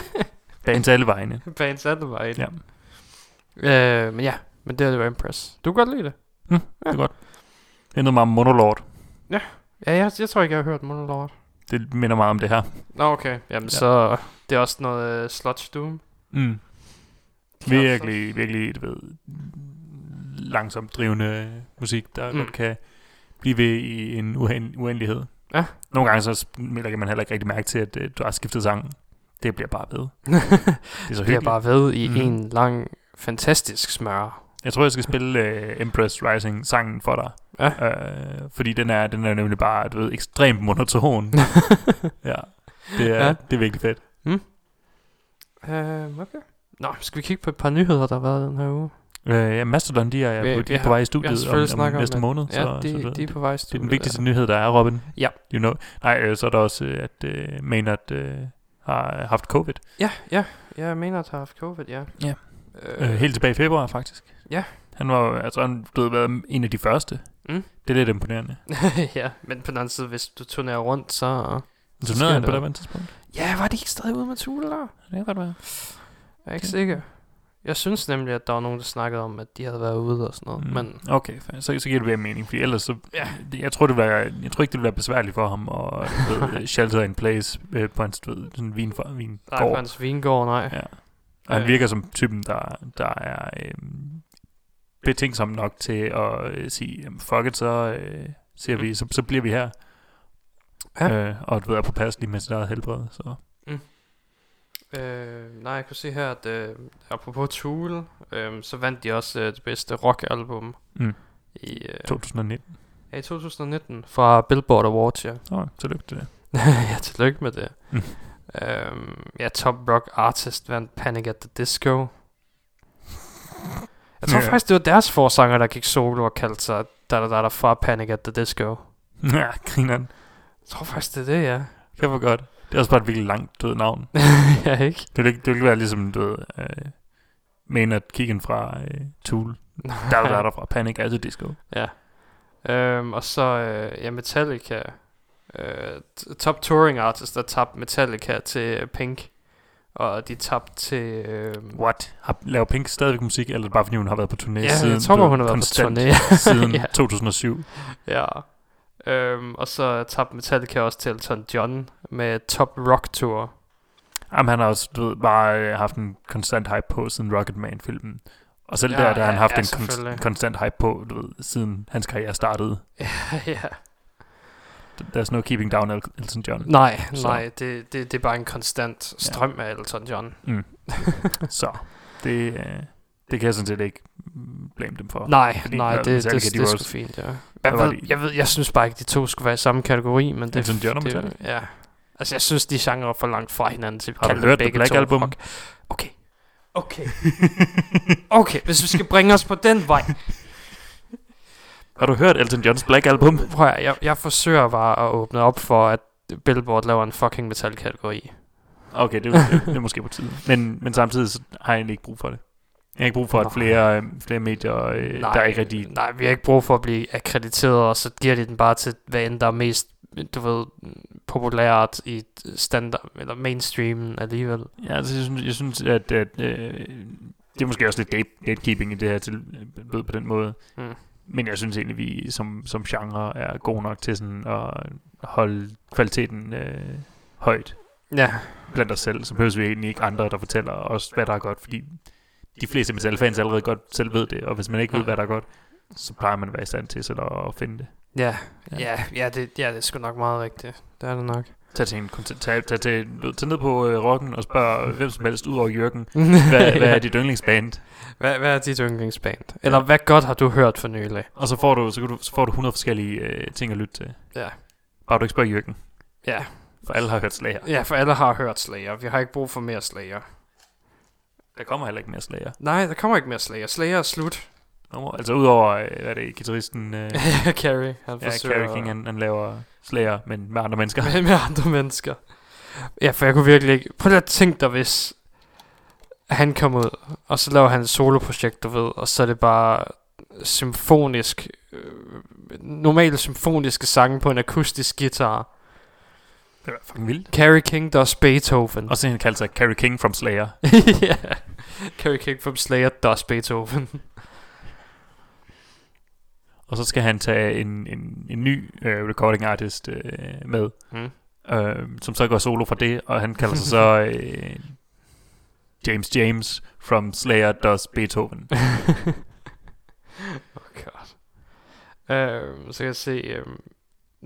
bands alle vegne. Bands alle var Ja. Øh, men ja, men det er jo Empress. Du kan godt lide det. Mm, det er godt. Det minder mig om Monolord. Ja, jeg, jeg tror ikke, jeg har hørt Monolord. Det minder meget om det her. Nå, okay. Jamen, Ja. så det er også noget uh, Sludge Doom. Mm. Virkelig, virkelig, du ved, langsomt drivende musik, der Mm. mm. godt kan blive ved i en uend- uendelighed. Ja. Nogle gange så lægger man heller ikke rigtig mærke til, at øh, du har skiftet sangen. Det bliver bare ved. Det er så det er hyggeligt. bare ved i Mhm. en lang, fantastisk smør. Jeg tror, jeg skal spille uh, Empress Rising sangen for dig. Ja. Uh, fordi den er, den er nemlig bare, du ved, ekstremt monoton. ja. Det er, Ja. det er virkelig fedt. Øh, okay. Nå, skal vi kigge på et par nyheder, der har været den her uge? Uh, ja, Mastodon, de er, Vi- på, de er på vej i studiet om, om, om næste det. måned. Ja, så, de, så, de er på vej Det er den vigtigste nyhed, der er, Robin. Ja. You know. Nej, øh, så er der også, øh, at øh, Maynard øh, har haft covid. Ja, ja. Ja, at har haft covid, ja. Ja. Øh, Øh, helt tilbage i februar, faktisk. Ja. Han var altså, han blev været en af de første. Mm. Det er lidt imponerende. ja, men på den anden side, hvis du turnerer rundt, så... Så sker nede han det på det tidspunkt. Ja, var de ikke stadig ude med Tule der? Det kan godt være. Jeg er ikke sikker. Jeg synes nemlig, at der var nogen, der snakkede om, at de havde været ude og sådan noget. Mm. Men Okay, fair. så, så giver det mere mening, fordi ellers så... Ja. det- Jeg tror, det være, jeg tror ikke, det vil være besværligt for ham at ved, shelter in place øh, på hans ved, sådan vin, vin nej, på hans vingård, nej. Ja. Og han Øh. virker som typen, der, der er øhm, betænksom nok til at øh, sige, fuck it, så, øh, siger vi, så, så bliver vi her. Ja. Øh, og du ved, er på pas lige med sit eget helbred. Så. Øh, nej, jeg kunne se her, at øh, apropos Tool, øh, så vandt de også øh, det bedste rockalbum Mm. i, øh, 2019. ja, i 2019 fra Billboard Awards, ja. Nå, tillykke til det. ja, tillykke med det. Mm. Øhm, ja, Top Rock Artist vandt Panic at the Disco. Jeg tror Ja. faktisk, det var deres forsanger, der gik solo og kaldte sig da da da da fra Panic at the Disco. ja, grineren. Jeg tror faktisk, det er det, ja. Det var godt. Det er også bare et virkelig langt død navn. ja, ikke? Det vil ikke, det vil ikke være ligesom, du ved, øh, Maynard Kiggen fra øh, Tool. Der er der fra Panic at the Disco. Ja. Øhm, og så, øh, ja, Metallica. Øh, top touring artist, der tabte Metallica til Pink. Og de tabte til... Øh, What? Har, laver Pink stadigvæk musik, eller er bare fordi hun har været på turné ja, siden? jeg tror, hun har været på turné. siden ja. 2007? ja. Øhm, og så tabte Metallica også til Elton John med Top Rock Tour. Jamen, han har også du ved, bare øh, haft en konstant hype på siden Rocketman-filmen. Og selv Ja, ja, der, der har han ja, haft ja, en konst, konstant hype på, du ved, siden hans karriere startede. ja. There's no keeping down El- Elton John. Nej, Så. nej, det, det, det er bare en konstant strøm af Elton John. Mm. Så det, øh, det kan jeg sådan set ikke blame dem for. Nej, Fordi, nej, det, det, det, de det er var sgu også- fint, ja. Jeg ved, de? jeg ved, jeg synes bare ikke, de to skulle være i samme kategori, men det... Elton John og det, Metallica? Ja. Altså, jeg synes, de genrer er for langt fra hinanden til hørt The begge Black to Album? rock. Okay. Okay. Okay, hvis vi skal bringe os på den vej. Har du hørt Elton Johns Black Album? Prøv at, jeg, jeg forsøger bare at åbne op for, at Billboard laver en fucking metal-kategori. Okay, det, er- det, det er måske på tide. Men, men samtidig så har jeg egentlig ikke brug for det. Jeg har ikke brug for, at Nej. flere, øh, flere medier, øh, der ikke rigtig... Nej, vi har ikke brug for at blive akkrediteret, og så giver de den bare til, hvad end der er mest, du ved, populært i standard, eller mainstream alligevel. Ja, altså, jeg, synes, jeg synes, at, at øh, det er måske også lidt gate, gatekeeping i det her til, ved på den måde. Mm. Men jeg synes egentlig, vi som, som genre er gode nok til sådan at holde kvaliteten øh, højt Ja, blandt os selv. Så behøver vi egentlig ikke andre, der fortæller os, hvad der er godt, fordi de fleste metal-fans allerede godt selv ved det, og hvis man ikke ved, hvad der er godt, så plejer man at være i stand til selv at finde det. ja, Ja. ja, ja, det, ja, det er sgu nok meget rigtigt. Det er det nok. Tag, til en, tag, tag, tag, tag ned på øh, rocken og spørg hvem som helst ud over Jørgen, hvad, hvad er dit yndlingsband? hvad, hvad er dit yndlingsband? Eller hvad godt har du hørt for nylig? Og så får du, så, kan du, så får du 100 forskellige øh, ting at lytte til. Ja. Bare du ikke spørger Jørgen, Ja, for alle har hørt Slayer. ja, for alle har hørt Slayer. Vi har ikke brug for mere Slayer. Der kommer heller ikke mere Slayer. Nej, der kommer ikke mere Slayer. Slayer er slut. Nå, altså udover, øh, hvad er det, guitaristen, øh, Carrie, han ja, Carrie King, han, han laver Slayer, men med andre mennesker. med, med andre mennesker. Ja, for jeg kunne virkelig ikke... Prøv at tænke dig, hvis han kom ud Og så laver han et soloprojekt, du ved, og så er det bare symfonisk, øh, normale symfoniske sange på en akustisk guitar. Det var fucking vildt. Carrie King does Beethoven. Og så han kaldte sig Carrie King from Slayer. ja, Carrie King from Slayer does Beethoven. Og så skal han tage en, en, en ny øh, recording artist øh, med, mm. øh, som så går solo fra det, og han kalder sig så øh, James James from Slayer does Beethoven. oh god. Uh, så kan jeg se um,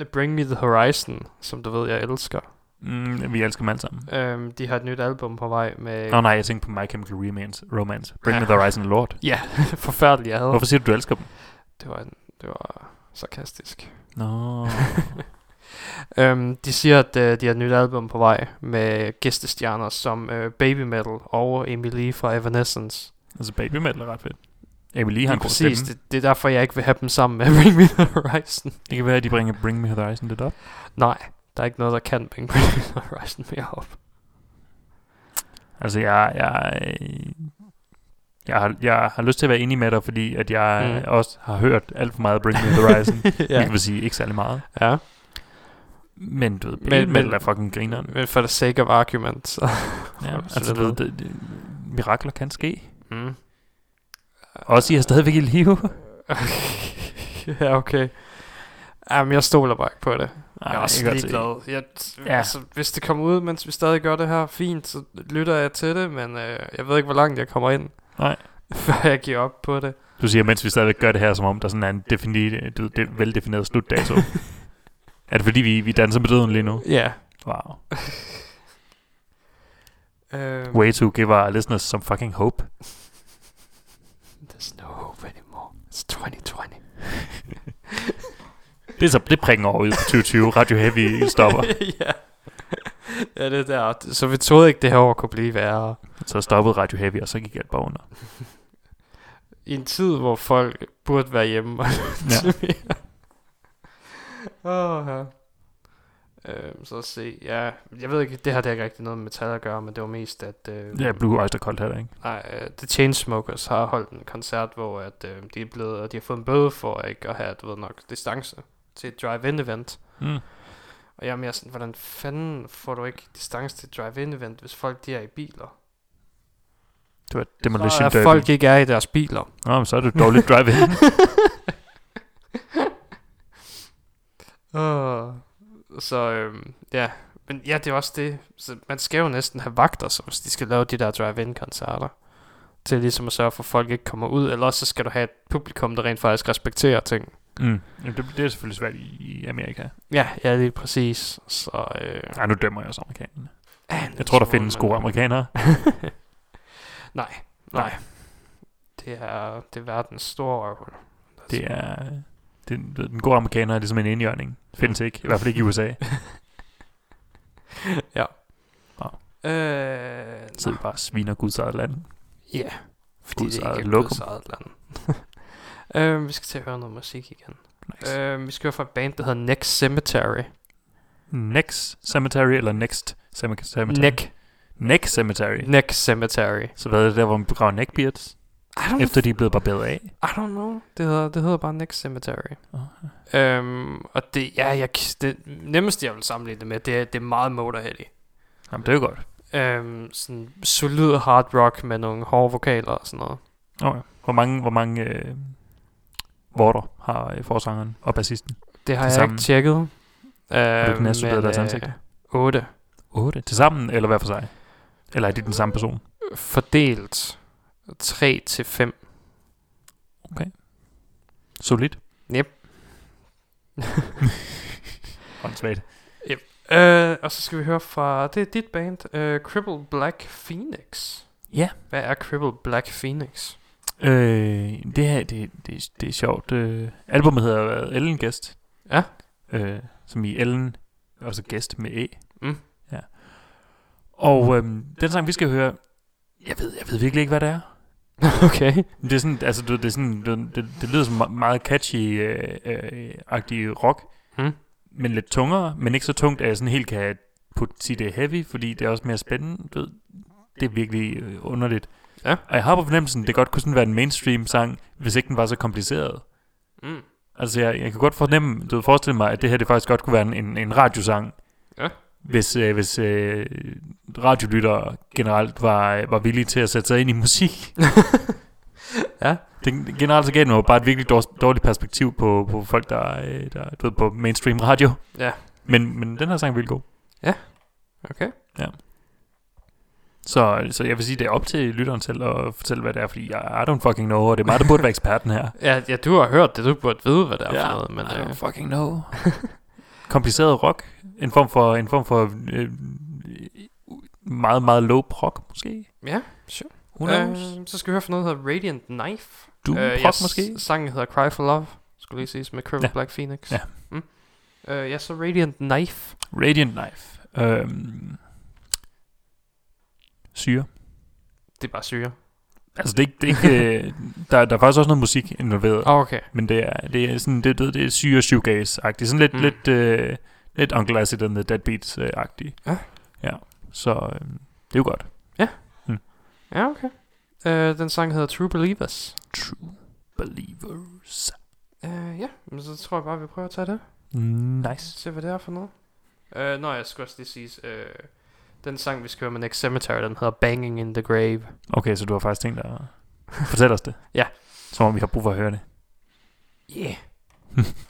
Bring Me The Horizon, som du ved, jeg elsker. Mm, vi elsker dem alle sammen. Um, de har et nyt album på vej med... Nå oh, nej, jeg tænker på My Chemical Romance. Romance. Bring Ja. Me The Horizon Lord. Ja, forfærdeligt, jeg havde. Hvorfor siger du, du elsker dem? Det var, en, det var sarkastisk. Nå. um, de siger, at uh, de har et nyt album på vej med gæstestjerner som uh, Baby Metal og Emily fra Evanescence. altså baby metal er ret fedt. Har en Lige god præcis, stemme. det, det er derfor, jeg ikke vil have dem sammen med Bring Me The Horizon. Det kan være, at de bringer Bring Me The Horizon lidt op. Nej, der er ikke noget, der kan Bring Me The Horizon mere op. Altså, jeg, jeg, jeg, har, jeg har lyst til at være enig med dig, fordi at jeg Mm. også har hørt alt for meget Bring Me The Horizon. ja. Jeg vil sige, ikke særlig meget. ja. Men du ved, Men- men, er fucking grineren. Men for the sake of argument, så... Ja, så altså, du ved. det, det, mirakler kan ske. Mm. Også I er stadigvæk i live. ja, okay. Jamen, jeg stoler bare ikke på det. Ej, jeg er også ligeglad. Jeg, ja. Altså, hvis det kommer ud, mens vi stadig gør det her, fint, så lytter jeg til det, men øh, jeg ved ikke, hvor langt jeg kommer ind, Nej. før jeg giver op på det. Du siger, mens vi stadigvæk gør det her, som om der sådan er en defini- du, det veldefineret slutdato. er det fordi, vi, vi danser med døden lige nu? Ja. Wow. Øh, Way to give our listeners some fucking hope. There's no hope anymore. It's 2020. Det er så det prikken over ud på 2020. Radio Heavy stopper. ja. ja, det er der. Så vi troede ikke, det her år kunne blive værre. Så stoppede Radio Heavy, og så gik alt bare under. I en tid, hvor folk burde være hjemme. Ja. Åh, ja. Øhm, så se, ja, jeg ved ikke, det her det ikke rigtig noget med metal at gøre, men det var mest, at øh, Ja, Blue Oyster Cult heller ikke. nej, øh, The Chainsmokers har holdt en koncert, hvor at, øh, de er blevet, de har fået en bøde for ikke at have, du ved nok, distance til et drive-in event. Mm. Og jeg er mere sådan, hvordan fanden får du ikke distance til et drive-in event, hvis folk de er i biler? Det var Så Demolition er Derby. folk ikke er i deres biler. Nå, men så er det dårligt drive-in. Uh, så øhm, ja, men ja, det er også det. Så man skal jo næsten have vagter, så hvis de skal lave de der drive-in-koncerter. Til ligesom at sørge for, at folk ikke kommer ud. Eller også så skal du have et publikum, der rent faktisk respekterer ting. mm. Jamen, det, det er selvfølgelig svært i, i Amerika. Ja, ja, lige præcis. Så, øh, Ej, nu dømmer jeg også amerikanerne. ah, Jeg tror, der findes men- gode amerikanere. nej, nej. Det er, det er verdens store røvhul. Det er... Ved, den gode amerikaner er ligesom en indjørning. Findes ikke. I hvert fald ikke i USA. ja. Wow. Øh, Så er bare sviner Guds eget land. Ja, fordi Guds det eget ikke er. Guds eget land. øh, vi skal til at høre noget musik igen. Nice. Øh, vi skal høre fra et band, der hedder Next Cemetery. Next Cemetery eller Next Cem- Cemetery? Neck. Neck Cemetery. Neck Cemetery. Så hvad er det der, hvor man begraver neckbeards? Efter de er blevet barberet af? I don't know. Det hedder, det hedder bare Next Cemetery. Okay. Øhm, og det, ja, jeg, det nemmeste, jeg vil sammenligne det med, det er, det er meget Motorhead Jamen, det er jo godt. øhm, sådan solid hard rock med nogle hårde vokaler og sådan noget. Okay. Hvor mange, hvor mange øh, vorter har øh, forsangeren og bassisten? Det har Til jeg sammen. ikke tjekket. Øhm, du ikke nærstuderet deres ansigter? 8. 8 til sammen, eller hver for sig? Eller er de den samme person? Fordelt 3 til 5. Solid? Yep. Håndsvagt. Øh, og så skal vi høre fra, det er dit band, øh, Cripple Black Phoenix. Ja. Hvad er Cripple Black Phoenix? Øh, det her, det, det, det er sjovt. Øh, albumet hedder Ellen Gæst. Ja. Øh, som i Ellen, også gæst med E. Mm. Ja. Og øh, den sang, vi skal høre, jeg ved, jeg ved virkelig ikke, hvad det er. okay. Det er sådan, altså, ved, det, er sådan, det, det, det lyder som me- meget catchy øh, øh, rock, Mm. men lidt tungere, men ikke så tungt, at jeg sådan helt kan putte, sige, det er heavy, fordi det er også mere spændende. Du ved, det er virkelig øh, underligt. Ja. Og jeg har på fornemmelsen, det godt kunne sådan være en mainstream sang, hvis ikke den var så kompliceret. Mm. Altså, jeg, jeg kan godt fornemme, du ved, forestille mig, at det her det faktisk godt kunne være en, en radiosang. Ja. Hvis, øh, hvis øh, radiolyttere generelt var, var villige til at sætte sig ind i musik. Ja. Det, generelt så gav den jo bare et virkelig dårligt, perspektiv på, på folk, der, øh, der du ved, på mainstream radio. Ja. Men, men den her sang er vildt god. Okay. Så, så jeg vil sige, det er op til lytteren selv at fortælle, hvad det er, fordi jeg I don't fucking know, og det er mig, der burde være eksperten her. Ja, ja, du har hørt det. Du burde vide, hvad det er for noget. Men, I don't øh, fucking know. Kompliceret rock. En form for, en form for øh, meget, meget low prog, måske. ja, sure. Who knows? Øh, så skal vi høre for noget, der hedder Radiant Knife. du Øh, prog, yes, måske? Sangen hedder Cry for Love, skulle lige siges, med Curve Ja. Black Phoenix. Ja. Mm. Øh, ja, så Radiant Knife. Radiant Knife. Øhm, syre. Det er bare syre. Altså, det er ikke... Det er ikke øh, der, der er faktisk også noget musik involveret. Oh, okay. Men det er, det er sådan, det, det, det er syre shoegaze-agtigt. Sådan lidt, Mm. mm. lidt, øh, lidt Uncle Acid and the Deadbeats-agtigt. Ja. Ja. Så øh, det er jo godt. Ja, okay. Øh, den sang hedder True Believers. True Believers. Øh, ja, men så tror jeg bare, vi prøver at tage det. Nice. Se, hvad det er for noget. Øh, nå, jeg skal også lige sige, øh, den sang, vi skal høre med Next Cemetery, den hedder Banging in the Grave. Okay, så du har faktisk tænkt dig at fortælle os det? Ja. Som om vi har brug for at høre det. Yeah.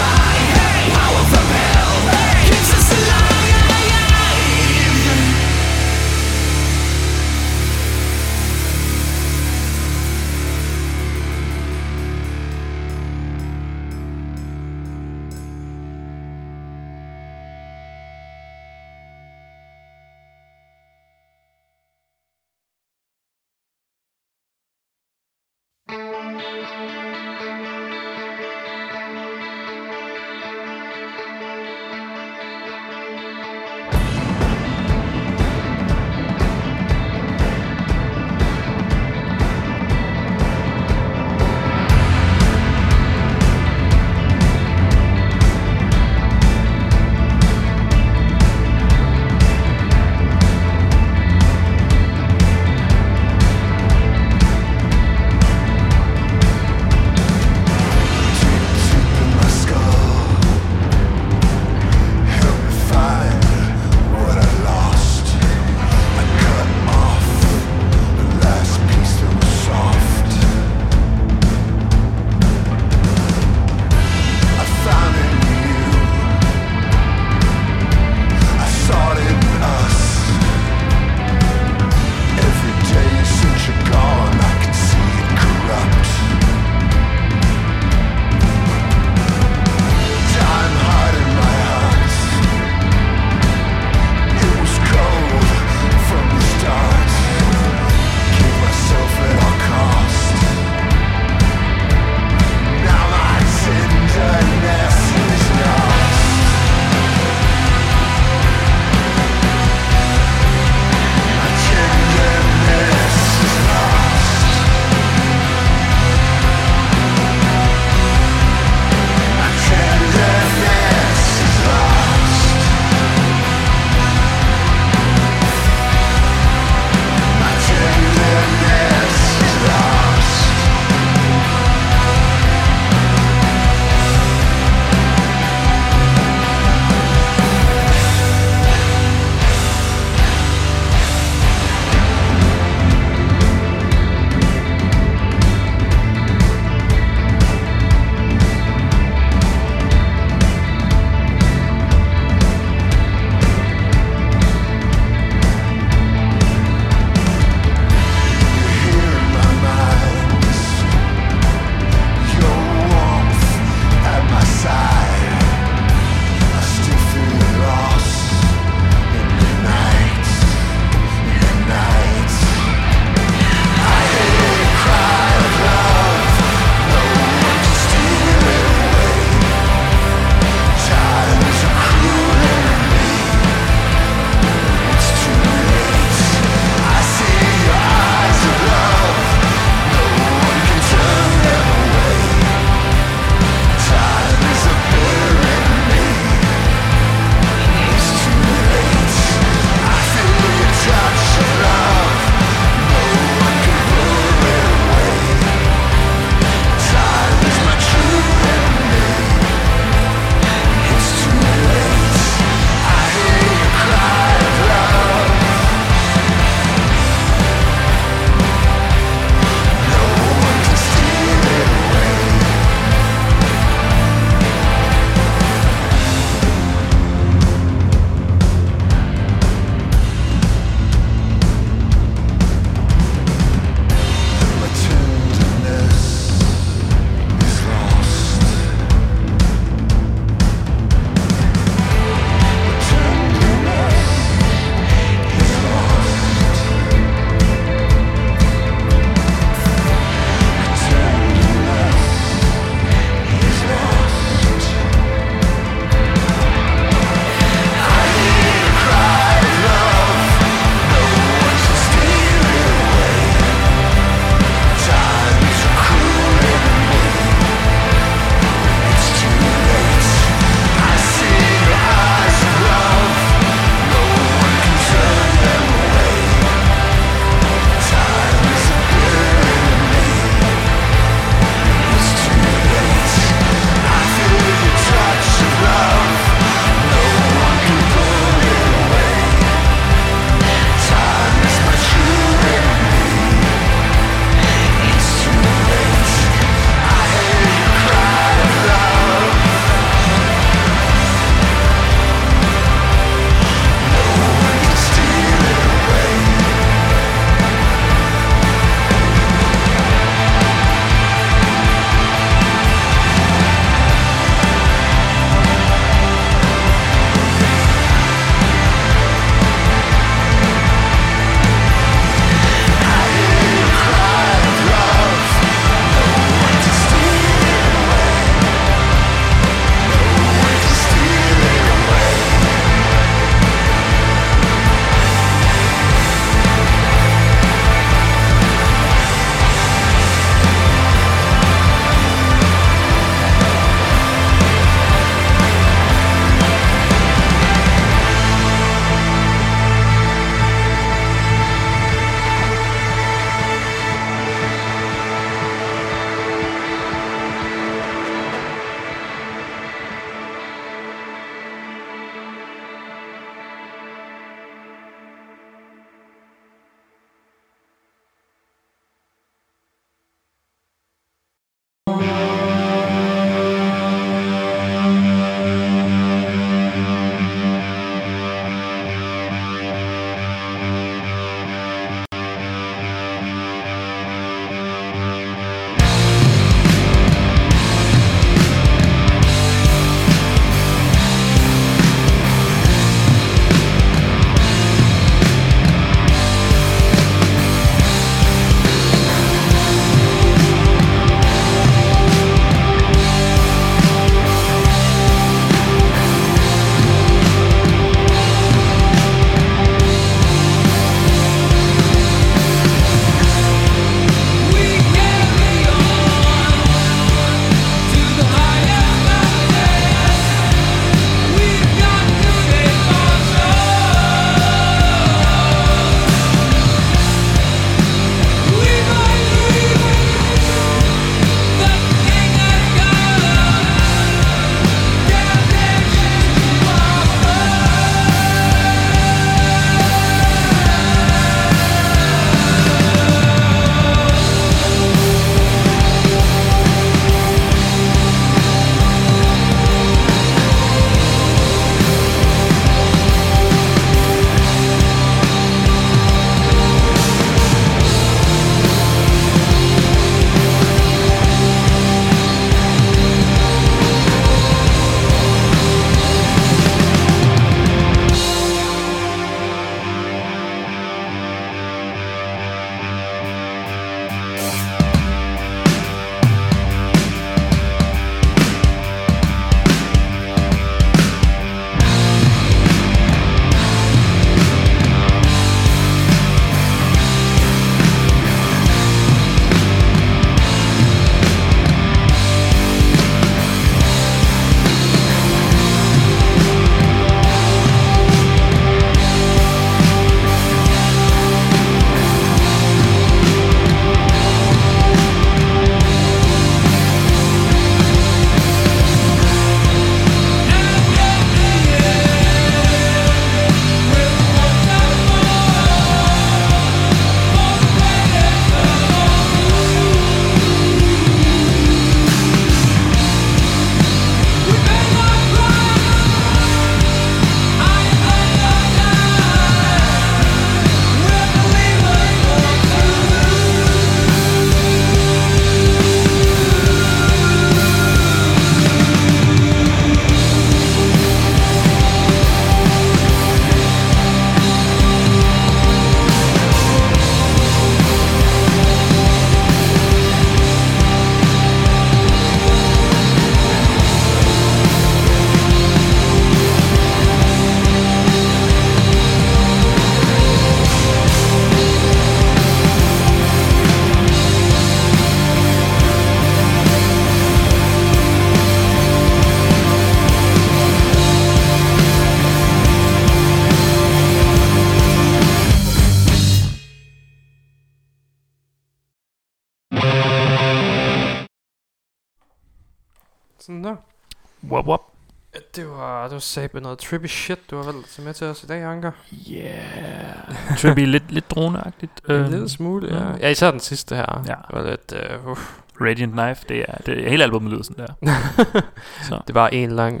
Var sabet noget trippy shit, du har valgt til med til os i dag, Anker. Yeah. Trippy lidt, lidt droneagtigt. En Øhm, lille smule, ja. ja. Ja, især den sidste her. Ja. Det var lidt, uh, uff. Radiant Knife, det er, det er hele albumet lyder sådan der. Så det var en lang...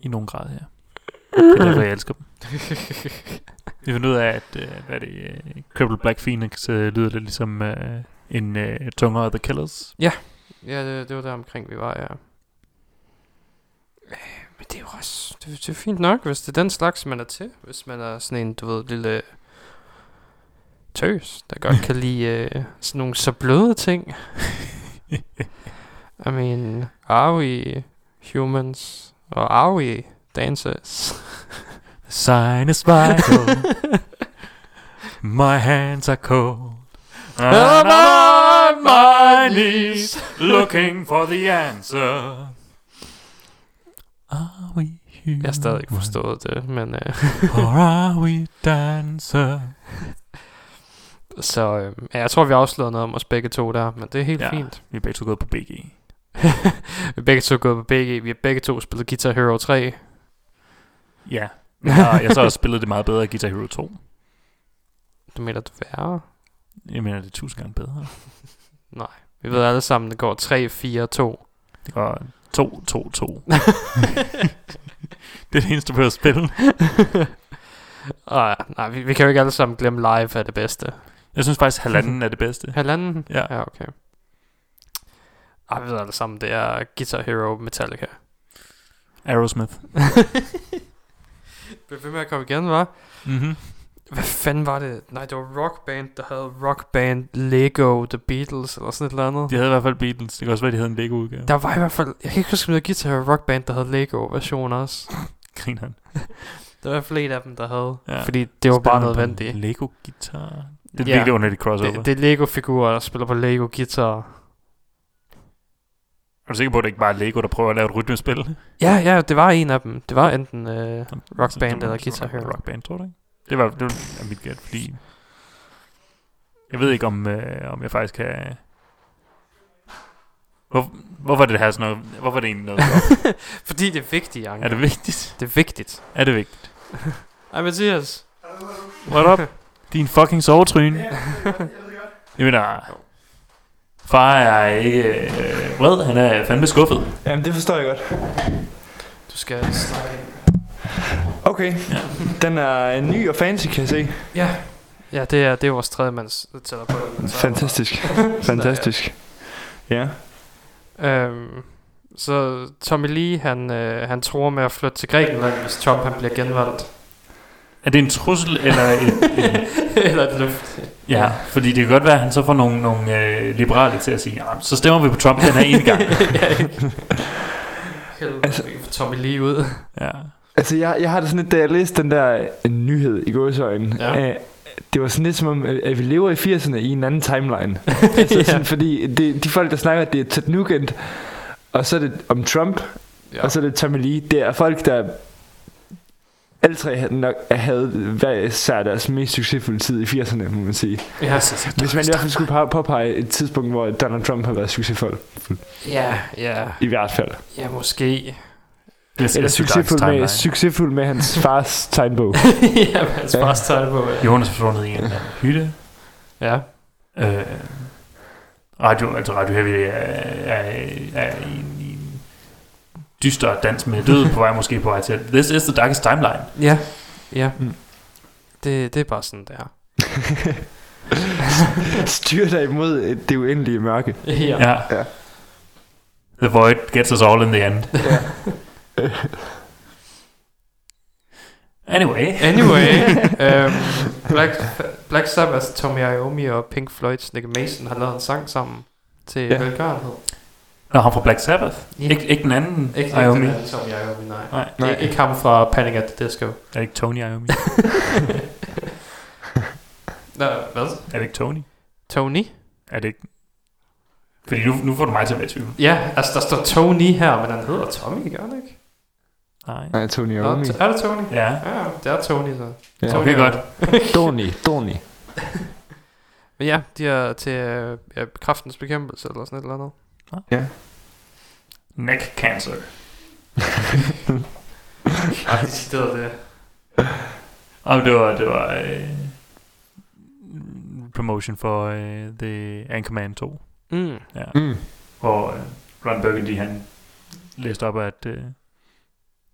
i nogen grad her. Det er derfor, jeg elsker dem. Vi fandt ud af, at uh, hvad er det, uh, Cripple Black Phoenix uh, lyder lidt ligesom uh, en uh, tungere The Killers. Ja, det, det var der omkring, vi var, ja. Øh, Men det er jo også... Det, det er fint nok, hvis det er den slags, man er til. Hvis man er sådan en, du ved, lille tøs, der godt kan lide uh, sådan nogle så bløde ting. I mean, are we humans? Or are we dancers? The sign is vital. My hands are cold. And I'm on my knees looking for the answer. Are we human? Jeg har stadig ikke forstået det, men... Uh, Or are we dancer? så øh, ja, jeg tror, vi afslørede noget om os begge to der, men det er helt Ja. fint. Vi er begge to gået på BG. vi er begge to gået på BG. Vi har begge to spillet Guitar Hero 3. Ja. Men jeg, har- jeg så også spillet det meget bedre i Guitar Hero 2. Du mener, det er værre? Jeg mener, det er tusind gange bedre. Vi ved alle sammen, det går 3, 4, 2. Det går 2, 2, 2. det er det eneste, du behøver spille. Ah, nej, vi, vi kan jo ikke alle sammen glemme live er det bedste. Jeg synes faktisk, halvanden er det bedste. Halvanden? Ja. Ja, okay. Ej, vi ved alle sammen, det er Guitar Hero Metallica. Aerosmith. Bliver ved med at komme igen, var? Mm-hmm. Hvad fanden var det? Nej, det var Rock Band, der havde Rock Band Lego The Beatles, eller sådan et eller andet. De havde i hvert fald Beatles. Det kan også være, de havde en Lego-udgave. Der var i hvert fald, jeg kan ikke huske, om det var Guitar Rock Band, der havde Lego-version også. Griner han. Der var i hvert fald en af dem, der havde. Ja. Fordi det var bare Spiller på nødvendigt. en Lego-guitar. Det er Ja. virkelig underligt crossover. Det, det er Lego-figurer, der spiller på Lego-guitar. Er du sikker på, at det ikke bare er Lego, der prøver at lave et rytmespil? Ja, ja, det var en af dem. Det var enten øh, Rock Så- Band så- eller Guitar Hero. Rock Band, tror du ikke? Det var, det var mit gæt, fordi... Jeg ved ikke, om, øh, om jeg faktisk kan... Hvor, hvorfor er det her sådan noget... Hvorfor er det egentlig noget? Fordi det er vigtigt, Janke. er det vigtigt? Det er vigtigt. Er det vigtigt? Ej, Mathias. What up? Din fucking sovetryn. Jeg mener... Far er ikke øh, vred, han er fandme skuffet. Jamen, det forstår jeg godt. Du skal snakke. Okay. Ja. Den er ny og fancy, kan jeg se. Ja. Ja, det er, det er vores tredje mands, tæller på den. Så- Fantastisk. Fantastisk. Ja. Øhm, så Tommy Lee, han, øh, han tror med at flytte til Grækenland, hvis Trump han bliver genvalgt. Er det en trussel, eller et, et, Eller et løft. Ja, fordi det kan godt være, at han så får nogle, nogle øh, liberale til at sige, ja, så stemmer vi på Trump den her ene gang. Helvede, Altså- vi kan få Tommy Lee ud. ja. Altså, jeg, jeg har det sådan lidt, da jeg læste den der øh, nyhed i gåsøjne, Ja. ja. det var sådan lidt som om, øh, at vi lever i 80'erne i en anden timeline. altså, Ja. sådan, fordi det, de folk, der snakker, det er Ted Nugent, og så er det om Trump, ja. og så er det Tommy Lee. Det er folk, der alle tre nok, havde hver især deres mest succesfulde tid i 80'erne, må man sige. Ja, Hvis man i hvert fald skulle på- påpege et tidspunkt, hvor Donald Trump har været succesfuld. ja, ja, I hvert fald. ja, måske. Det Eller succesfuld med, succesfuld med hans fars tegnbog. ja, men hans fars tegn på. Ja. Jonas er forsvundet i en hytte. ja. Øh, radio, altså Radio Heavy er, er, er i, en, i en dyster dans med død på vej, måske på vej til. This is the darkest timeline. Ja, ja. Mm. Det, det er bare sådan, det er. Styr dig imod øh, det uendelige mørke. Ja. Ja. Ja. The void gets us all in the end. Anyway. Anyway, um, Black, Black Sabbath, Tommy Iommi og Pink Floyd's Nick Mason har lavet en sang sammen til Ja. velgørenhed. Nå, ham fra Black Sabbath. Ja. Ik- ikke den anden Ikke, Iommi. ikke den her Tommy Iommi, nej. Nej, nej. Ikke, ikke ham fra Panic at the Disco. er det ikke Tony Iommi? Nå, hvad? er det ikke Tony? Tony? Er det ikke... Fordi nu, nu får du mig til at være i tvivl. Ja, altså der står Tony her, men han hedder Tommy, gør han ikke? Nej. Nej, Tony Nå, Iommi. t- er det Tony? Ja. Ja, det er Tony så. Ja. Tony Okay, godt. Tony, Tony. Men ja, de er til øh, ja, kraftens bekæmpelse eller sådan et eller andet. Neck cancer. Ej, decideret det. Og det var, det var øh, promotion for øh, The Anchorman 2. Mm. Ja. Mm. Hvor øh, Ron Burgundy han læste op, at øh,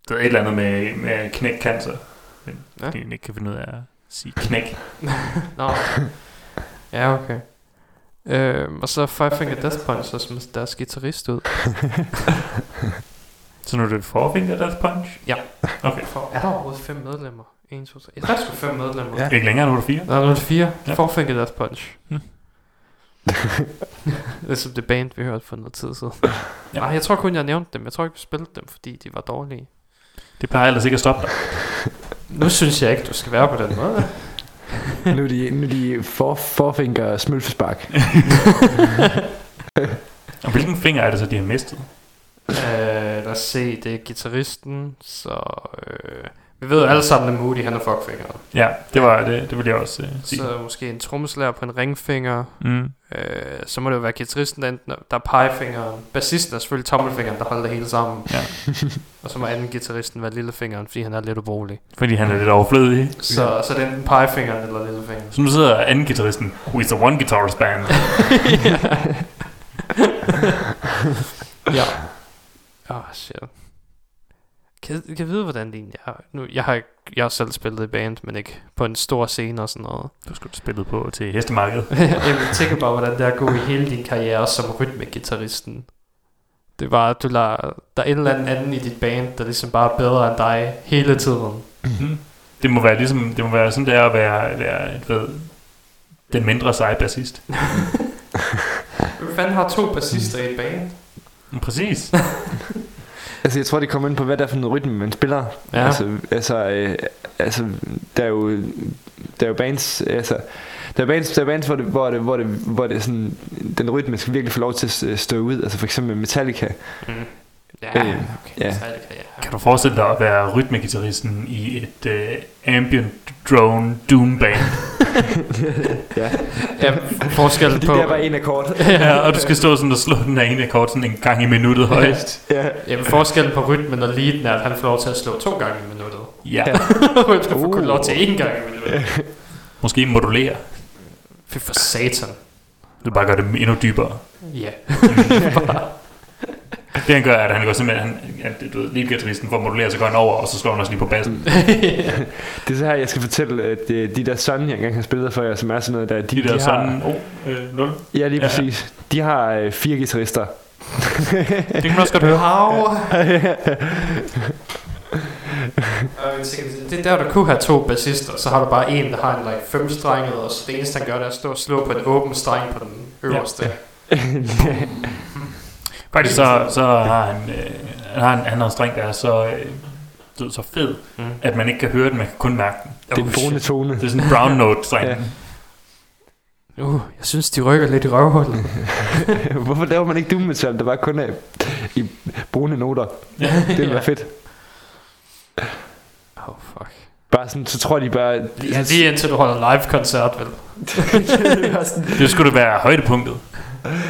der er et eller andet med, med knæk cancer. Men Ja. ja. de ikke kan finde ud af at sige knæk. Nå. Ja, okay. Øhm, og så Five Finger Death Punch, så som deres guitarist ud. Så nu er det Four Finger Death Punch? Ja. Okay. For, er der overhovedet fem medlemmer? 1, 2, 3. Jeg tror, der skulle fem medlemmer. Ja. Ikke længere, nu er det fire. Nå, nu er det fire. Ja. Four Finger Death Punch. Hmm. det er som det band, vi hørte for noget tid siden. Ja. Nej, jeg tror kun, jeg nævnte dem. Jeg tror ikke, vi spillede dem, fordi de var dårlige. Det plejer ellers ikke at stoppe dig. Nu synes jeg ikke, du skal være på den måde. nu er de, nu er de for, forfinger smølfespark. Og hvilken finger er det så, de har mistet? øh, lad os se, det er gitarristen, så... Øh, vi ved jo alle sammen, at Moody, han er fuckfinger. Ja, det var det, det vil jeg også øh, sige. Så måske en trommeslager på en ringfinger. Mm. Øh, så må det jo være gitarristen, der, enten, der er pegefingeren. Bassisten er selvfølgelig tommelfingeren, der holder det hele sammen. Ja. og så må anden gitarristen være lillefingeren, fordi han er lidt ubrugelig. Fordi han er lidt overflødig. Så, så det er enten pegefingeren eller lillefingeren. Så nu sidder anden guitaristen, who is a one guitarist band. ja. Åh, oh, shit. Kan, kan vide, hvordan det egentlig er? Nu, jeg har, jeg har selv spillet i band, men ikke på en stor scene og sådan noget. Du skulle spillet på til hestemarkedet. jeg tænker bare, hvordan det er at gå i hele din karriere som rytmegitarristen. Det var, at du lader, der er en eller anden anden i dit band, der ligesom bare er bedre end dig hele tiden. Mm. Det må være ligesom, det må være sådan der at være, være ved, den mindre seje bassist. Hvem fanden har to bassister i et band? Præcis. Altså, jeg tror, det kommer ind på, hvad det er for noget rytme, man spiller. Ja. Altså, altså, øh, altså der er jo, der er jo bands, altså, der er bands, der er bands hvor, det, hvor, det, hvor, det, hvor det sådan, den rytme skal virkelig få lov til at stå ud. Altså for eksempel Metallica. Mm. Ja, Øh, okay, ja. Metallica, ja. Kan du forestille dig at være rytmegitarristen i et uh, ambient drone doom band? Ja. ja forskellen Fordi på... det er bare en akkord. ja, og du skal stå sådan og slå den af ene akkord sådan en gang i minuttet højst. ja. Jamen, forskellen på rytmen og leaden er, at han får lov til at slå to gange i minuttet. Ja, rytmen får kun Uh. lov til én gang i minuttet. måske modulere. Fy for satan. Du bare gør det endnu dybere. Ja. Det han gør, er, at han går simpelthen, han, at, du ved, leadgitarristen får modulere, så går han over, og så slår han også lige på bassen. Det er så her, jeg skal fortælle, at øh, de der Sun, jeg engang har spillet for jer, som er sådan noget der, de, De der har, sådan, oh, øh, 0. Ja, lige Ja. præcis. De har øh, fire guitarister. Det kan man også godt høre. How? det er der, du kunne have to bassister, så har du bare en, der har en like, femstrenget, og så det eneste, han gør, det er at stå og slå på en åben streng på den øverste. Ja. Faktisk så, så har han, øh, han har en anden streng, der er så, øh, så fed, Mm. at man ikke kan høre den, man kan kun mærke den. Det er en brune tone. Det er sådan en brown note streng. Ja. Uh, jeg synes, de rykker lidt i røvhullet. Hvorfor laver man ikke doom metal, der bare kun er i brune noter? Det ville være fedt. Oh, fuck. Bare sådan, så tror de bare... Lige, lige indtil du holder live-koncert, vel? Det skulle det være højdepunktet.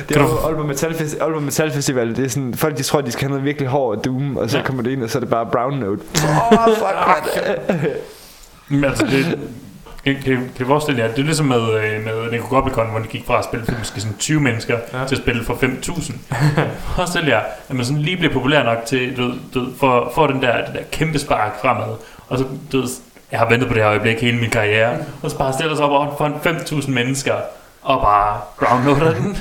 Det er jo Aalborg Metal, Festi- Aalborg Metal Festival. Det er sådan, folk de tror, de skal have noget virkelig hård doom, og så Ja. kommer det ind, og så er det bare brown note. Åh, oh, fuck, man. Men altså, det, kan, kan, kan du forestille jer, det er ligesom med, øh, med Nico Goblikon, hvor de gik fra at spille for måske sådan 20 mennesker Ja. til at spille for 5.000. Forestil jer, at man sådan lige bliver populær nok til, du, ved- du, for, for den der, det der kæmpe spark fremad. Og så, du jeg har ventet på det her øjeblik hele min karriere. Og så bare stiller sig op for 5.000 mennesker, og bare ground noter den.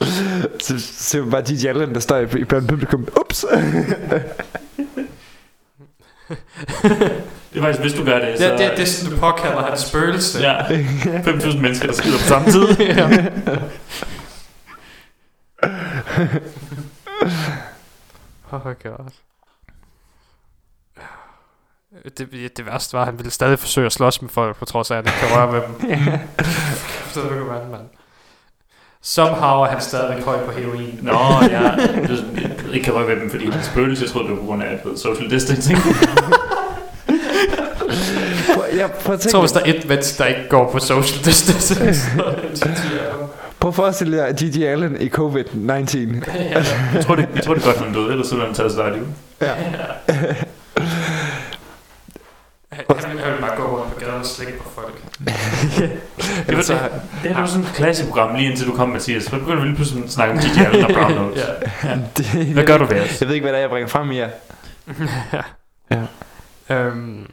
Så ser man bare DJ Allen, der står i i blandt publikum. Ups! Det er faktisk, hvis du gør det, så... Det, det, det er sådan, du påkalder hans spøgelse. Ja, 5.000 mennesker, der skider på samme tid. ja. oh my god. Det, det værste var, at han ville stadig forsøge at slås med folk, på trods af, at han ikke kan røre ved dem. Så det kan være, mand. Somehow er han stadig høj på heroin. Nå, ja. Du ikke kan røre ved dem, fordi det er spøgelse. Jeg troede, det var på grund af ved, social distancing. Ja, prøv at Jeg tænke, tror, hvis der er et menneske, der ikke går på social distance, så Prøv at forestille jer Gigi Allen i COVID-19. Jeg tror, det, jeg tror det er godt, han er død, ellers så ville han taget sig af liv. Han han vil bare gå rundt på gaden og slikke på folk. Det var, det, det er jo sådan et klassisk program, lige indtil du kom, Mathias. Så begynder vi lige pludselig at snakke om Gigi Allen og Brown Notes. ja. Det, Hvad gør du ved os? Jeg ved ikke, hvad det er, jeg bringer frem i jer. Ja. Øhm,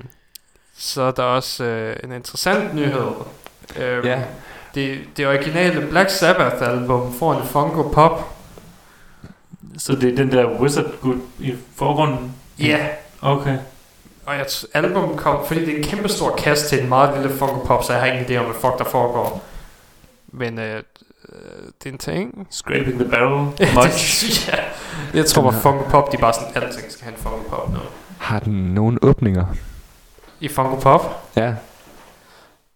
så er der også øh, en interessant nyhed. Øhm, Ja. det, det originale Black Sabbath album får en Funko Pop. Så det er den der wizard gut i forgrunden? Ja. Okay. Og jeg album kom, fordi det er en kæmpe stor kast til en meget lille Funko Pop, så jeg har ingen idé om, hvad fuck der foregår. Men øh, øh, det er en ting. Scraping the barrel. Det- Much. ja. Jeg tror bare Funko Pop, de er bare sådan, alting skal have en Funko Pop nu. Har den nogle åbninger? I Funko Pop? Ja.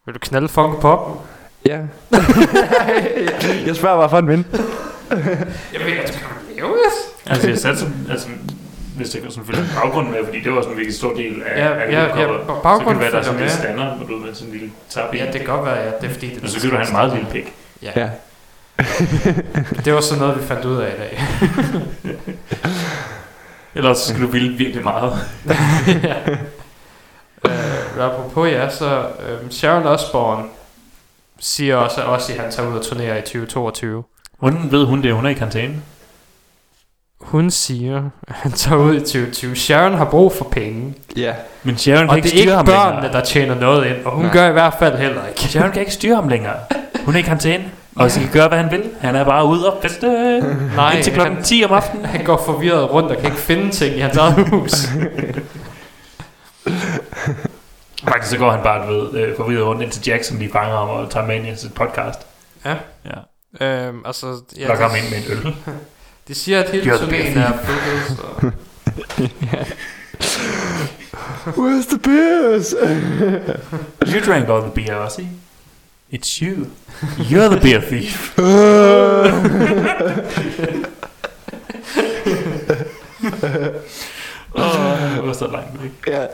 Vil du knalde Funko Pop? Ja. jeg spørger bare for en ven. Jeg ved, at du kan leve altså, jeg satte som, altså, hvis det sådan følge baggrunden med, fordi det var sådan en virkelig stor del af, Ja, af ja, ja, Så kan det baggrunden være, der er følger sådan en med. stander, hvor du med sådan en lille tab i. Ja, det kan godt være, ja. Det er fordi, det Og så kan du have en meget lille pik. Ja. Ja. Det var sådan noget, vi fandt ud af i dag. Ellers så skal du ville virkelig meget. ja. Øh, apropos ja, så øh, Sharon Osbourne siger også, at også, at han tager ud og turnerer i 2022. Hvordan ved hun det? Hun er i karantæne. Hun siger, at han tager ud i 2020. Sharon har brug for penge. Ja. Men Sharon kan Og ikke det er ikke styre ham børnene, længere. der tjener noget ind. Og hun Nej. gør i hvert fald heller ikke. Sharon kan ikke styre ham længere. Hun er i karantæne. Og så kan gøre, hvad han vil. Han er bare ude og feste. Nej, Indtil klokken han, 10 om aftenen. han går forvirret rundt og kan ikke finde ting i hans eget hus. Faktisk så går han bare, ved, øh, forvirret rundt indtil Jackson lige fanger ham og tager med ind i sit podcast. Ja. Ja. øhm, altså, ja, Lokker ham ind med en øl. de siger, at hele turnéen er så... Where's the beers? You drank all the beer, Ozzy. It's you. You're the beer thief. Åh, det var så langt væk. ja.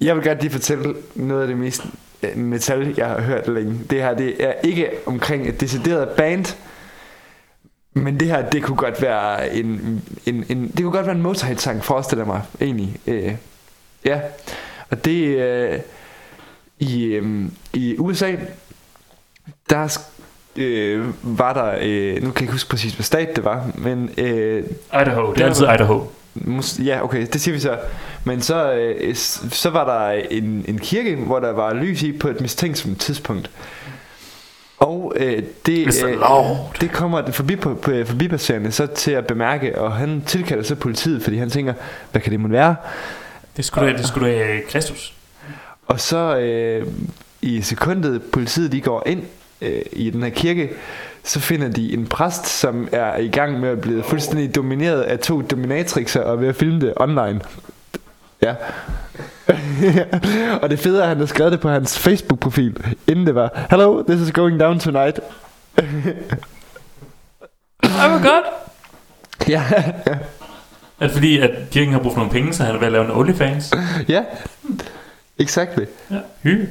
jeg vil gerne lige fortælle noget af det mest øh, metal, jeg har hørt længe. Det her, det er ikke omkring et decideret band, men det her, det kunne godt være en, en, en det kunne godt være en Motorhead-sang, forestiller jeg mig, egentlig. Øh, ja, og det øh, i, øh, i USA, der øh, var der, øh, nu kan jeg ikke huske præcis, hvad stat det var, men øh, Idaho. Det er altid Idaho. Ja, okay, det siger vi så. Men så, øh, så var der en, en kirke, hvor der var lys i på et mistænksomt tidspunkt. Og øh, det, øh, det kommer forbi, på, på, forbipasserende så til at bemærke, og han tilkalder så politiet, fordi han tænker, hvad kan det må være? Det skulle da, det skulle da Kristus. Og så øh, i sekundet politiet de går ind øh, i den her kirke, så finder de en præst, som er i gang med at blive fuldstændig domineret af to dominatrixer og ved at filme det online. Ja. og det fede er, at han har skrevet det på hans Facebook-profil, inden det var, Hello, this is going down tonight. Ej, hvor godt. ja, Er det fordi, at kirken har brug for nogle penge, så han er ved at lave en OnlyFans? ja, exactly. Ja. Hygge.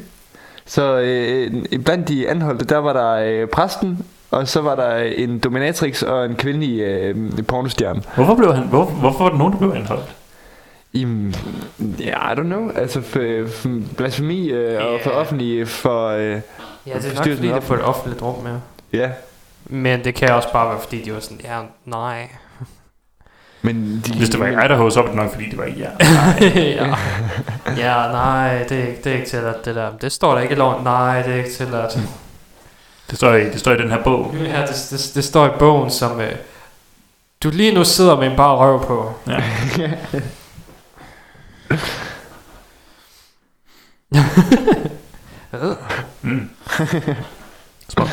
Så øh, blandt de anholdte, der var der øh, præsten, og så var der en dominatrix og en kvindelig øh, pornostjerne. Hvorfor, blev han, hvor, hvorfor var der nogen, der blev anholdt? I, ja, I don't know. Altså for, for blasfemi øh, og for Ja. offentlig for... Øh, Ja, det er nok fordi, det er på et offentligt rum, ja. ja. Men det kan også bare være, fordi de var sådan, ja, nej. Men de, Hvis det var i Idaho, så var det nok, fordi det var i jer. ja. ja, nej, det er, ikke, det er ikke tilladt, det der. Det står der ikke i loven. Nej, det er ikke tilladt. Det står i, det står i den her bog. Ja, det, det, det står i bogen, som øh, du lige nu sidder med en bare røv på. Ja. Mm. Smukt.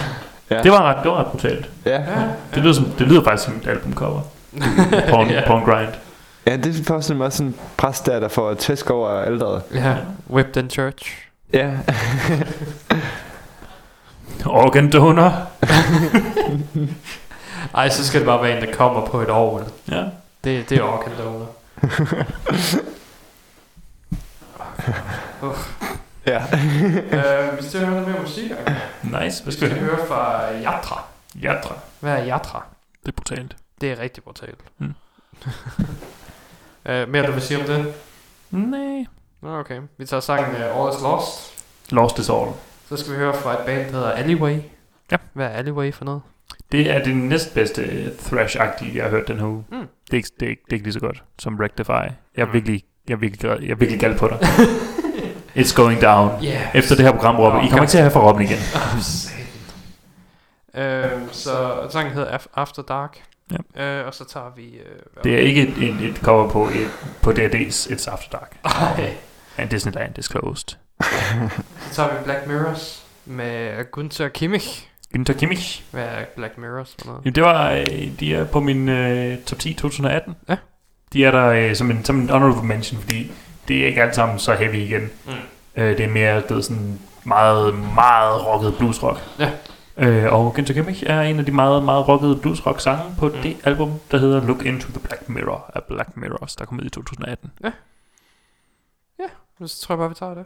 Ja. Det var ret, det var ret brutalt. ja. Ja, Det lyder, som, det lyder faktisk som et albumcover. Porn, Ja. porn grind. ja, det er faktisk også sådan en præst der, der får tæsk over alderet. ja. Whipped in church. Ja. Organ donor. Ej, så skal det bare være en, der kommer på et orgel. Ja. Det, det er organ donor. Ja. øh, vi skal høre noget mere musik. Nice. Hvad Vi skal skal vi høre? høre fra Yatra. Jatra. Hvad er Yatra? Det er brutalt. Det er rigtig brutalt. Mm. øh, mere du vil sige om det? Nej. Nå, okay. Vi tager sangen uh, All Is Lost. Lost is all. Så skal vi høre fra et band, der hedder Alleyway. Ja. Hvad er Alleyway for noget? Det er det næstbedste thrash-agtige, jeg har hørt den her uge. Mm. Det, er ikke, det, er ikke, det er ikke lige så godt som Rectify. Jeg er Mm. virkelig, jeg er virkelig, jeg er virkelig gal på dig. It's going down. Yeah. Efter det her program, Robin. I kommer ikke til at have for Robin igen. Øhm, så sangen hedder Af- After Dark. Ja. Øh, og så tager vi... Øh, Det er ikke et, et, et cover på, et, på D&D's It's After Dark. Ej. And Disneyland is closed. Så tager vi Black Mirrors med Gunther Kimmich. Günther Kimmich. Hvad er Black Mirrors noget? Jamen, det var, øh, de er på min øh, top 10 2018. Ja. De er der øh, som, en, som en honorable mention, fordi det er ikke alt sammen så heavy igen. Mm. Øh, det er mere det er sådan meget, meget rocket bluesrock. Ja. Øh, og Günther Kimmich er en af de meget, meget rockede bluesrock sange på Mm. det album, der hedder Look Into the Black Mirror af Black Mirrors, der kom ud i 2018. Så tror jeg bare, vi tager det.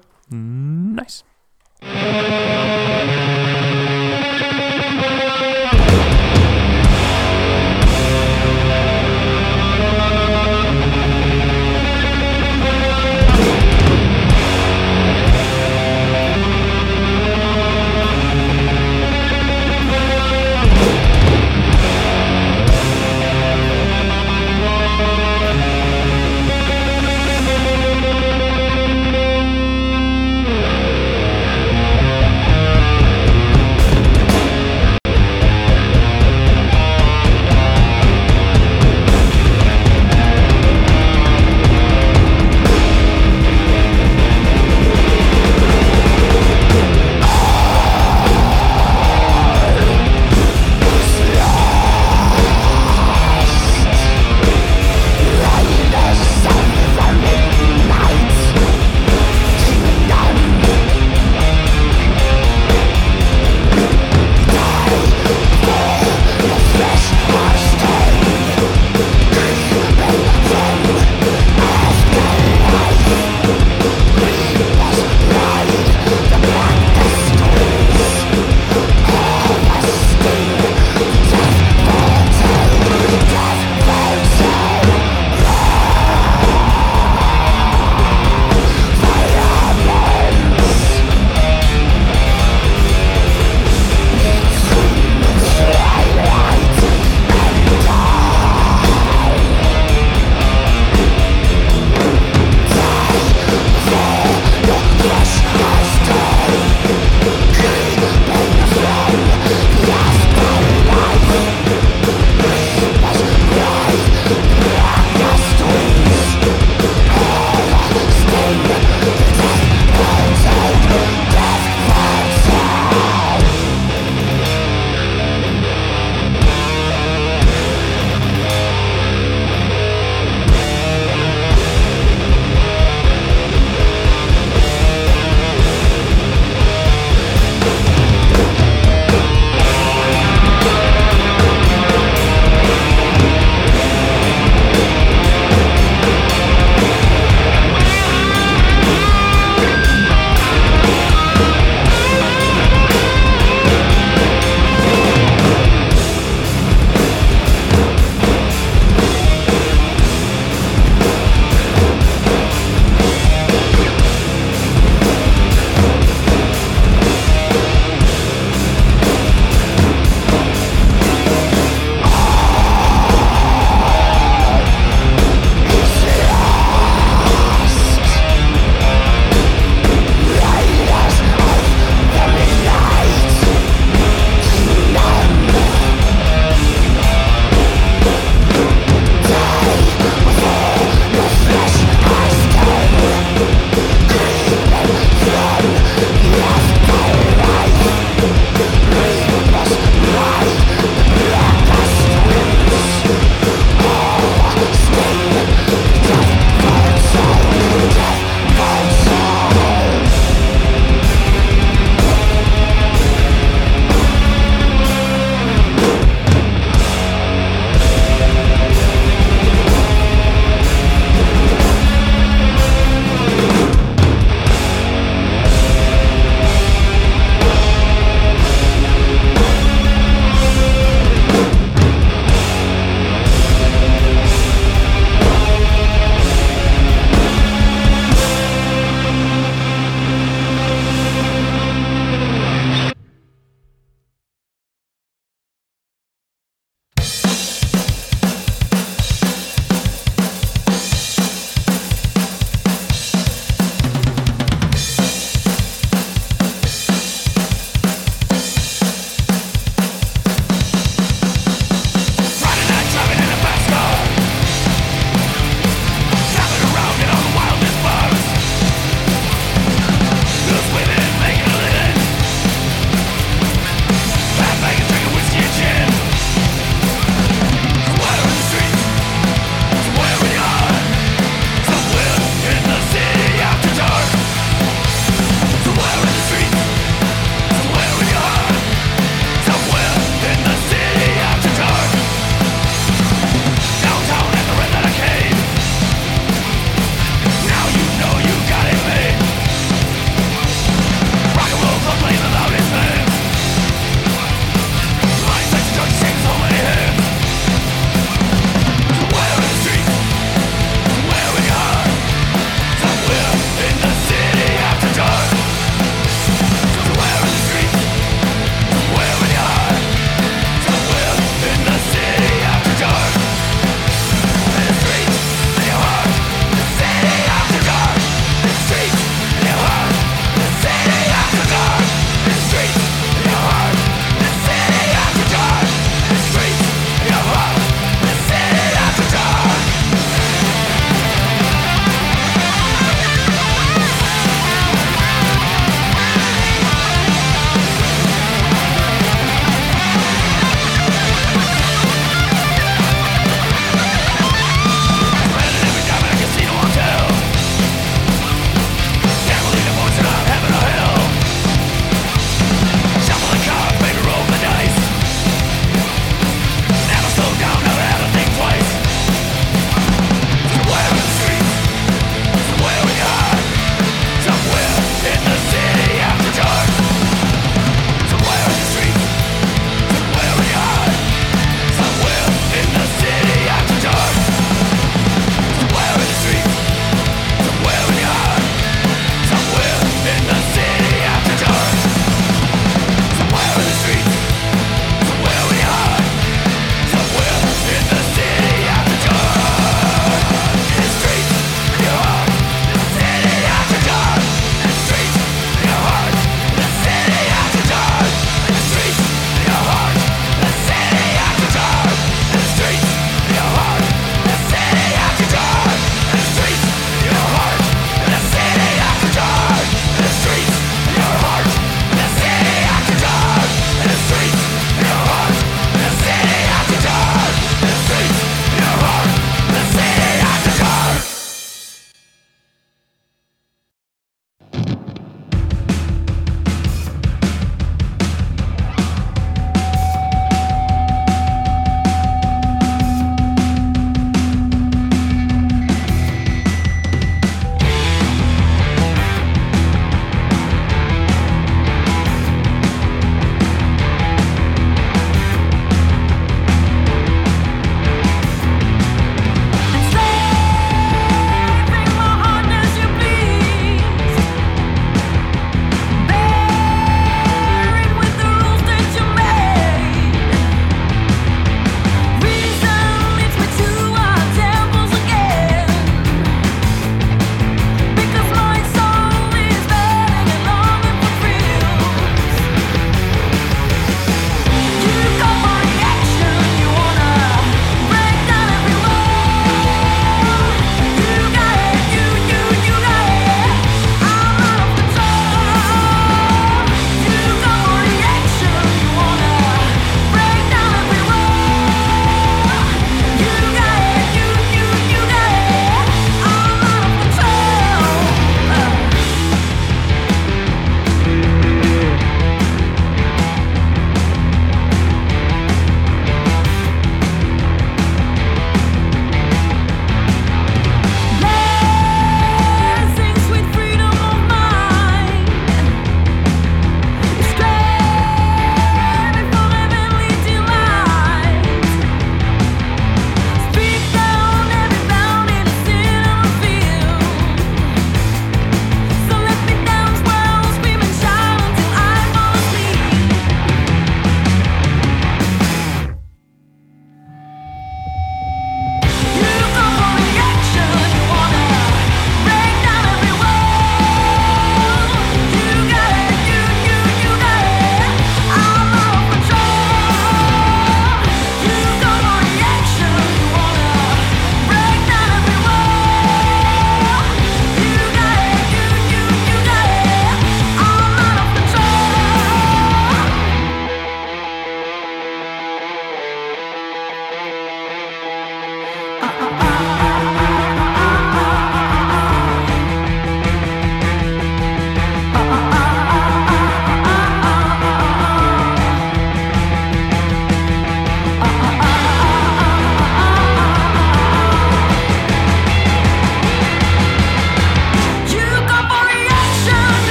Nice.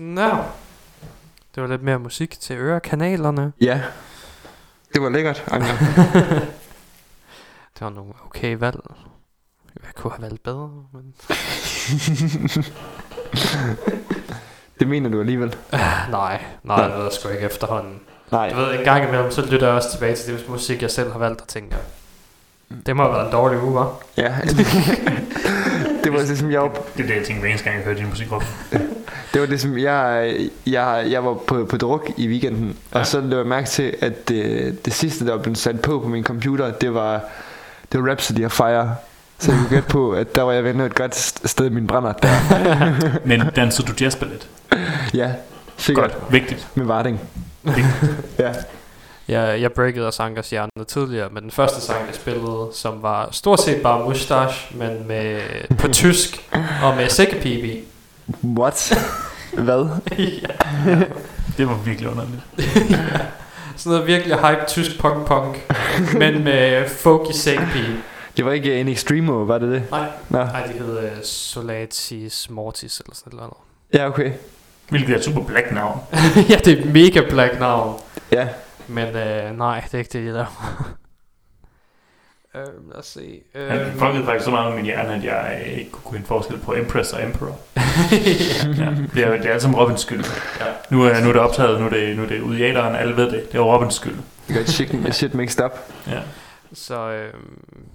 Nå. Det var lidt mere musik til ørekanalerne. Ja. Det var lækkert. Det var nogle okay valg. Jeg kunne have valgt bedre, men... det mener du alligevel. Nej, nej, det ved jeg sgu ikke efterhånden. Nej. Du ved, en gang imellem, så lytter jeg også tilbage til det musik, jeg selv har valgt og tænker, det må have været en dårlig uge, hva'? Ja. Det var det, som jeg var, Det er det, jeg tænker hver eneste gang, jeg hører din musik op. det var det, som jeg, jeg, jeg var på, på druk i weekenden, ja. og så lå jeg mærke til, at det, det sidste, der var blevet sat på på min computer, det var, det var Rhapsody of Fire. Så jeg kunne gætte på, at der var jeg vendt et godt st- sted i min brænder der. Men dansede du jazzballet? Ja, sikkert. Godt, vigtigt. Med Varding. ja. Jeg, jeg breakede og Sankers hjerne tidligere med den første sang, jeg spillede, som var stort set bare mustache, men med, på tysk og med sækkepibe i. What? Hvad? ja. Det var virkelig underligt. Sådan noget virkelig hype tysk punk-punk, men med folk i sækkepibe. Det var ikke en Extremo, var det det? Nej, Nå. nej, de hed uh, Solatis Mortis eller sådan noget. Ja, okay. Hvilket er super black navn. ja, det er mega black navn. Ja. Men øh, nej, det er ikke det, jeg laver. øh, lad os se. Han Øh, fuckede faktisk så meget med min hjerne, at jeg øh, ikke kunne kunne forskel på Empress og Emperor. ja. Det er, det er alt som Robins skyld. Ja. Nu, er, nu er det optaget, nu er det, nu er det ude i æderen, alle ved det. Det er Robins skyld. You got shit, shit mixed up. Ja. Så øh,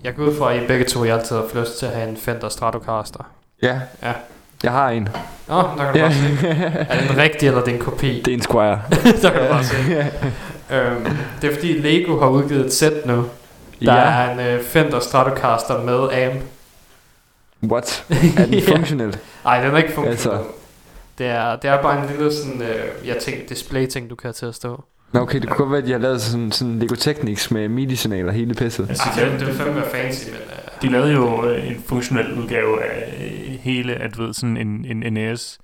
jeg går ud fra, at I begge to I altid har lyst til at have en Fender Stratocaster. Ja. Ja. Jeg har en. Nå, der kan du Ja. bare se. Er det en rigtig, eller er det en kopi? Det er en Squire. der kan du bare se. Øhm, det er fordi Lego har udgivet et sæt nu. Der ja. er en øh, Fender Stratocaster med amp. What? Er den Ja. funktionel? Nej, den er ikke funktionel. Altså. Det, er, det er bare en lille sådan, øh, jeg tænker, display-ting, du kan have til at stå. Nå, okay, det kunne godt være, at de har lavet sådan, sådan Lego Technics med MIDI-signaler hele pisset. Altså, Ej, de, det, det er fandme fancy, men... Øh, de lavede jo øh, en funktionel udgave af øh, hele, at ved, sådan en, en NES.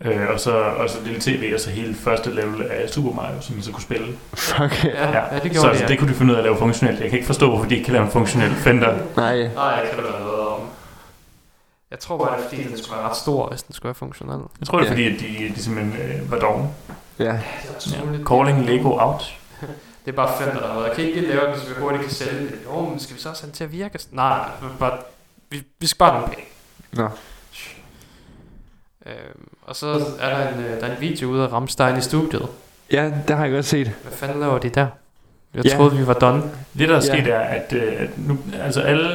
Øh, og så og så lille tv, og så hele første level af Super Mario, som man så kunne spille. Fuck. ja, ja, det så gjorde altså, de, ja. det kunne de finde ud af at lave funktionelt. Jeg kan ikke forstå, hvorfor de ikke kan lave en funktionel Fender. Nej. Nej, jeg kan det være noget om. Jeg tror bare, det er fordi, den skulle være ret stor, hvis den skulle være funktionel. Jeg tror, det er Ja. fordi, at de, de simpelthen øh, var dogne. Ja. Ja. Calling Lego out. Det er bare Fender, der har været. Jeg kan ikke lave den, så vi hurtigt kan sælge det. Jo, men skal vi så også have den til at virke? Nej, nej, bare, vi, vi skal bare have den penge. Nå. Øhm, og så er der en, øh, der er en video ude af Ramstein i studiet. Ja, det har jeg godt set. Hvad fanden laver de der? Jeg Ja. troede, vi var done. Det, der er Ja. sket, er, at, øh, at nu, altså alle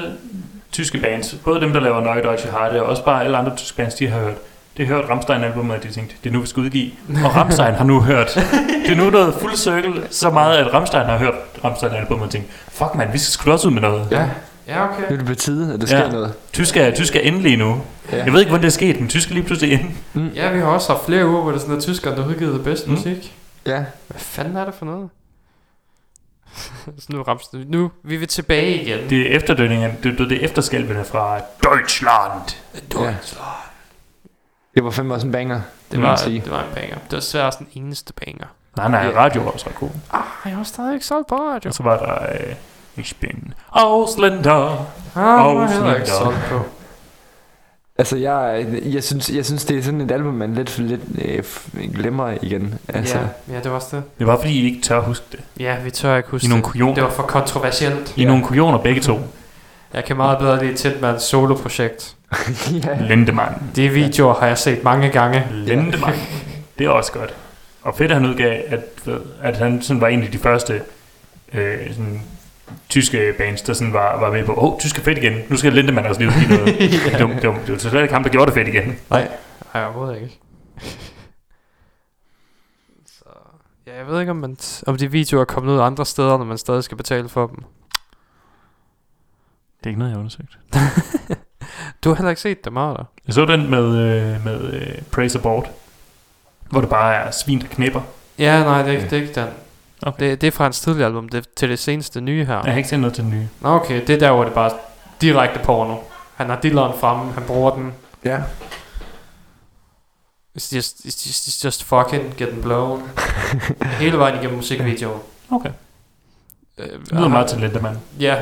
tyske bands, både dem, der laver Neue Deutsche Harte, og også bare alle andre tyske bands, de har hørt, det har hørt Rammstein-albumet, og de tænkte, det er nu, vi skal udgive. Og Rammstein har nu hørt, det er nu noget fuld cirkel, så meget, at Rammstein har hørt Rammstein-albumet og tænkt, fuck man, vi skal sgu også ud med noget. Ja. Ja, okay. Nu er det på tide, at der sker Ja. noget. Tysk er, tysk er endelig nu. Ja. Jeg ved ikke, hvordan det er sket, men tysk er lige pludselig inde. Mm. Ja, vi har også haft flere uger, hvor det er sådan, at tyskerne der har udgivet det bedste Mm. musik. Ja. Hvad fanden er det for noget? så nu, Ramstein, nu vi vil tilbage igen. Det er efterdønningerne, det, det, det er efterskælvene fra Deutschland. ja. Det var fandme også en banger. Det var, sige. det var en banger. Det var svært den eneste banger. Nej, nej, radio var også ret god. Ah, jeg har stadig ikke solgt på radio. Og så var der øh, Ich bin Ausländer. Ah, heller ikke Auslænder. solgt på. Altså, jeg, jeg, synes, jeg synes, det er sådan et album, man lidt, lidt øh, glemmer igen. Altså, Ja, ja, det var også det. Det var fordi, I ikke tør at huske det. Ja, vi tør ikke huske I nogle det. kujoner. Det var for kontroversielt. I er nogle kujoner begge to. Jeg kan meget bedre lide Titmans soloprojekt. ja. Lindemann. De videoer har jeg set mange gange. Lindemann. Det er også godt. Og fedt, at han udgav, at, at han sådan var en af de første øh, sådan, tyske bands, der sådan var, var med på, åh, oh, tysk er fedt igen, nu skal Lindemann også lige udgive noget. ja. det, var, det, var, det var totalt ikke ham, der gjorde det fedt igen. Nej, overhovedet ikke. Så, ja, jeg ved ikke, om, man, om de videoer er kommet ud andre steder, når man stadig skal betale for dem. Det er ikke noget, jeg har undersøgt. Du har heller ikke set dem, har du? Jeg så den med, øh, med øh, Praise Abort, hvor det bare er svin, der knipper. Ja, nej, det er ikke, det er ikke den. Okay. Det, det er fra hans tidligere album, det er til det seneste nye her. Jeg har ikke set noget til den nye. Nå, Okay, det er der, hvor det bare er direkte porno. Han har dilleren fremme, han bruger den. ja. It's just, it's just, it's just fucking getting blown. Hele vejen igennem musikvideoen. Okay. Øh, Det lyder meget til Lindemann. Ja,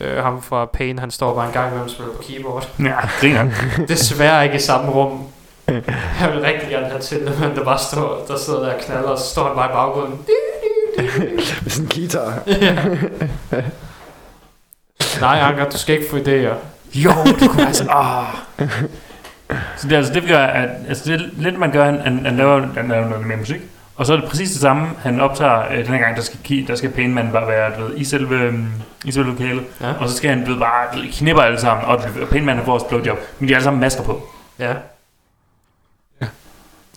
øh, ham fra Pain, han står bare en gang imellem og spiller på keyboard. Ja, griner. Desværre ikke i samme rum. Jeg vil rigtig gerne have til, men der bare står, der sidder der og knaller, og så står han bare i baggrunden. Med sådan en guitar. Nej, Anker, du skal ikke få idéer. Jo, det kunne være så... Ah. Så det, altså, det gør, at, altså det er lidt, man gør, han, han, han, laver, han laver noget mere musik, og så er det præcis det samme, han optager øh, den her gang, der skal, ki- der skal pæne manden bare være du ved, i, selve, øhm, i selve lokalet, Ja. og så skal han du ved, bare du ved, knipper alle sammen, og pæne manden får et blowjob, men de har alle sammen masker på, Ja.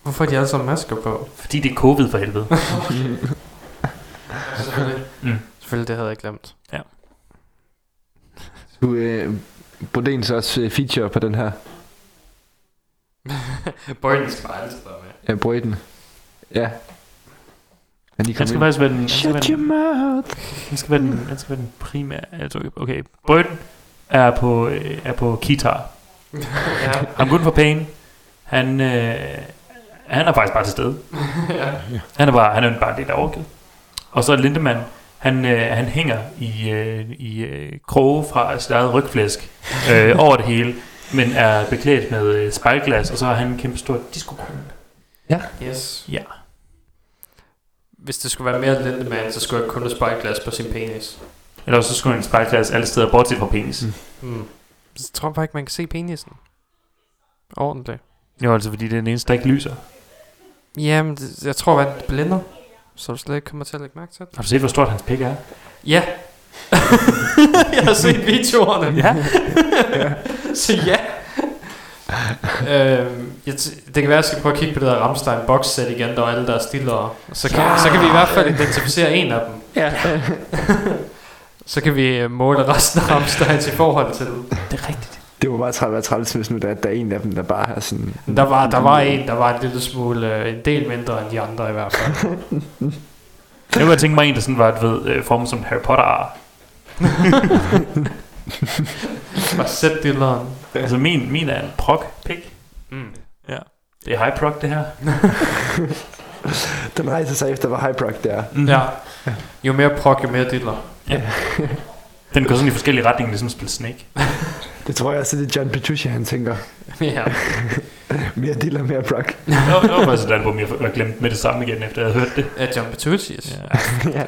Hvorfor har de alle sammen masker på? fordi det er covid for helvede. Selvfølgelig. Mm. Selvfølgelig, det havde jeg glemt. Du, øh, Bodens også øh, feature på den her. Bøjlen skal bare altid være med. Ja, Brøden. Ja. Men de Han skal ind. faktisk være den, Shut den, your mouth. han skal være den, han skal være den primære, altså, okay, Brøden er på, øh, er på guitar, ja. ham kun for pæne, han, øh, han er faktisk bare til stede. ja. Han er bare, han er bare lidt overgivet. Og så er Lindemann, han, øh, han hænger i, øh, i øh, kroge fra sit eget rygflæsk øh, over det hele, men er beklædt med øh, spejlglas, og så har han en kæmpe stor disco Yes. Ja. Hvis det skulle være mere Lindemann, så skulle jeg kun have spejlglas på sin penis. Eller så skulle han en spejlglas alle steder, bortset fra penis. Mm. Mm. Så tror jeg bare ikke, man kan se penisen. Ordentligt. Jo, altså fordi det er den eneste, der ikke lyser. Jamen, jeg tror, at det blinder. Så du slet ikke kommer til at lægge mærke til det. Har du set, hvor stort hans pik er? Ja. jeg har set videoerne. Ja. Så ja. øhm, jeg t- det kan være, at jeg skal prøve at kigge på det der Ramstein box set igen, der er alle der er stillere. Så kan, Ja. så kan vi i hvert fald identificere en af dem. Ja. Så kan vi øh, måle resten af Ramsteins i forhold til det. Det er rigtigt. Det var bare træt, træls, hvis nu der, der er en af dem, der bare er sådan... Der var, der var en, der var en lille smule, øh, en del mindre end de andre i hvert fald. Jeg kunne tænke mig en, der sådan var, du ved, øh, formet som Harry Potter ar. Bare sæt dilleren. Altså min, min er en prog pik. Mm. Det er high prog, det her. Den rejser sig efter, hvor high proc det er. Mm. Ja. Jo mere prok, jo mere diller. Den går sådan i forskellige retninger, ligesom at spille Snake. Det tror jeg også, det er John Petrucci, han tænker. ja. Mere diller, mere proc. Det var, det var faktisk et album, jeg var glemt med det samme igen, efter jeg havde hørt det. Af John Petrucci's. Ja. ja.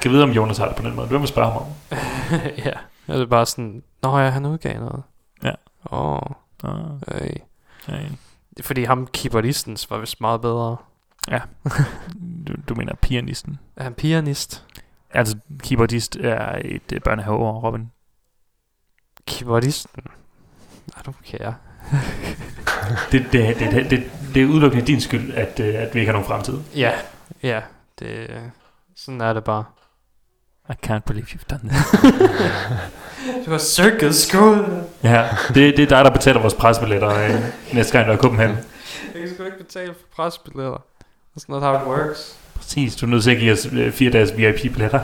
Kan vide, om Jonas har det på den måde. Hvem vil spørge ham om? ja. Det er bare sådan, Nå ja, han udgav noget. Ja. Åh, oh, Ah, øh. nej. Fordi ham, keyboardistens, var vist meget bedre. Du, du mener pianisten. Er han pianist? Altså, keyboardist er et øh, børnehaveår, Robin. Keyboardisten? I don't care. Det, det, det, det, det, det er udelukkende din skyld, at, øh, at vi ikke har nogen fremtid. Ja, ja. Det, sådan er det bare. I can't believe you've done that. Du har søgt skål. ja, det, det er dig, der betaler vores presbilletter øh, næste gang, der er i Copenhagen. Jeg kan sgu ikke betale for presbilletter. That's not how it works. Præcis, du er nødt til at give os øh, fire dages VIP-billetter.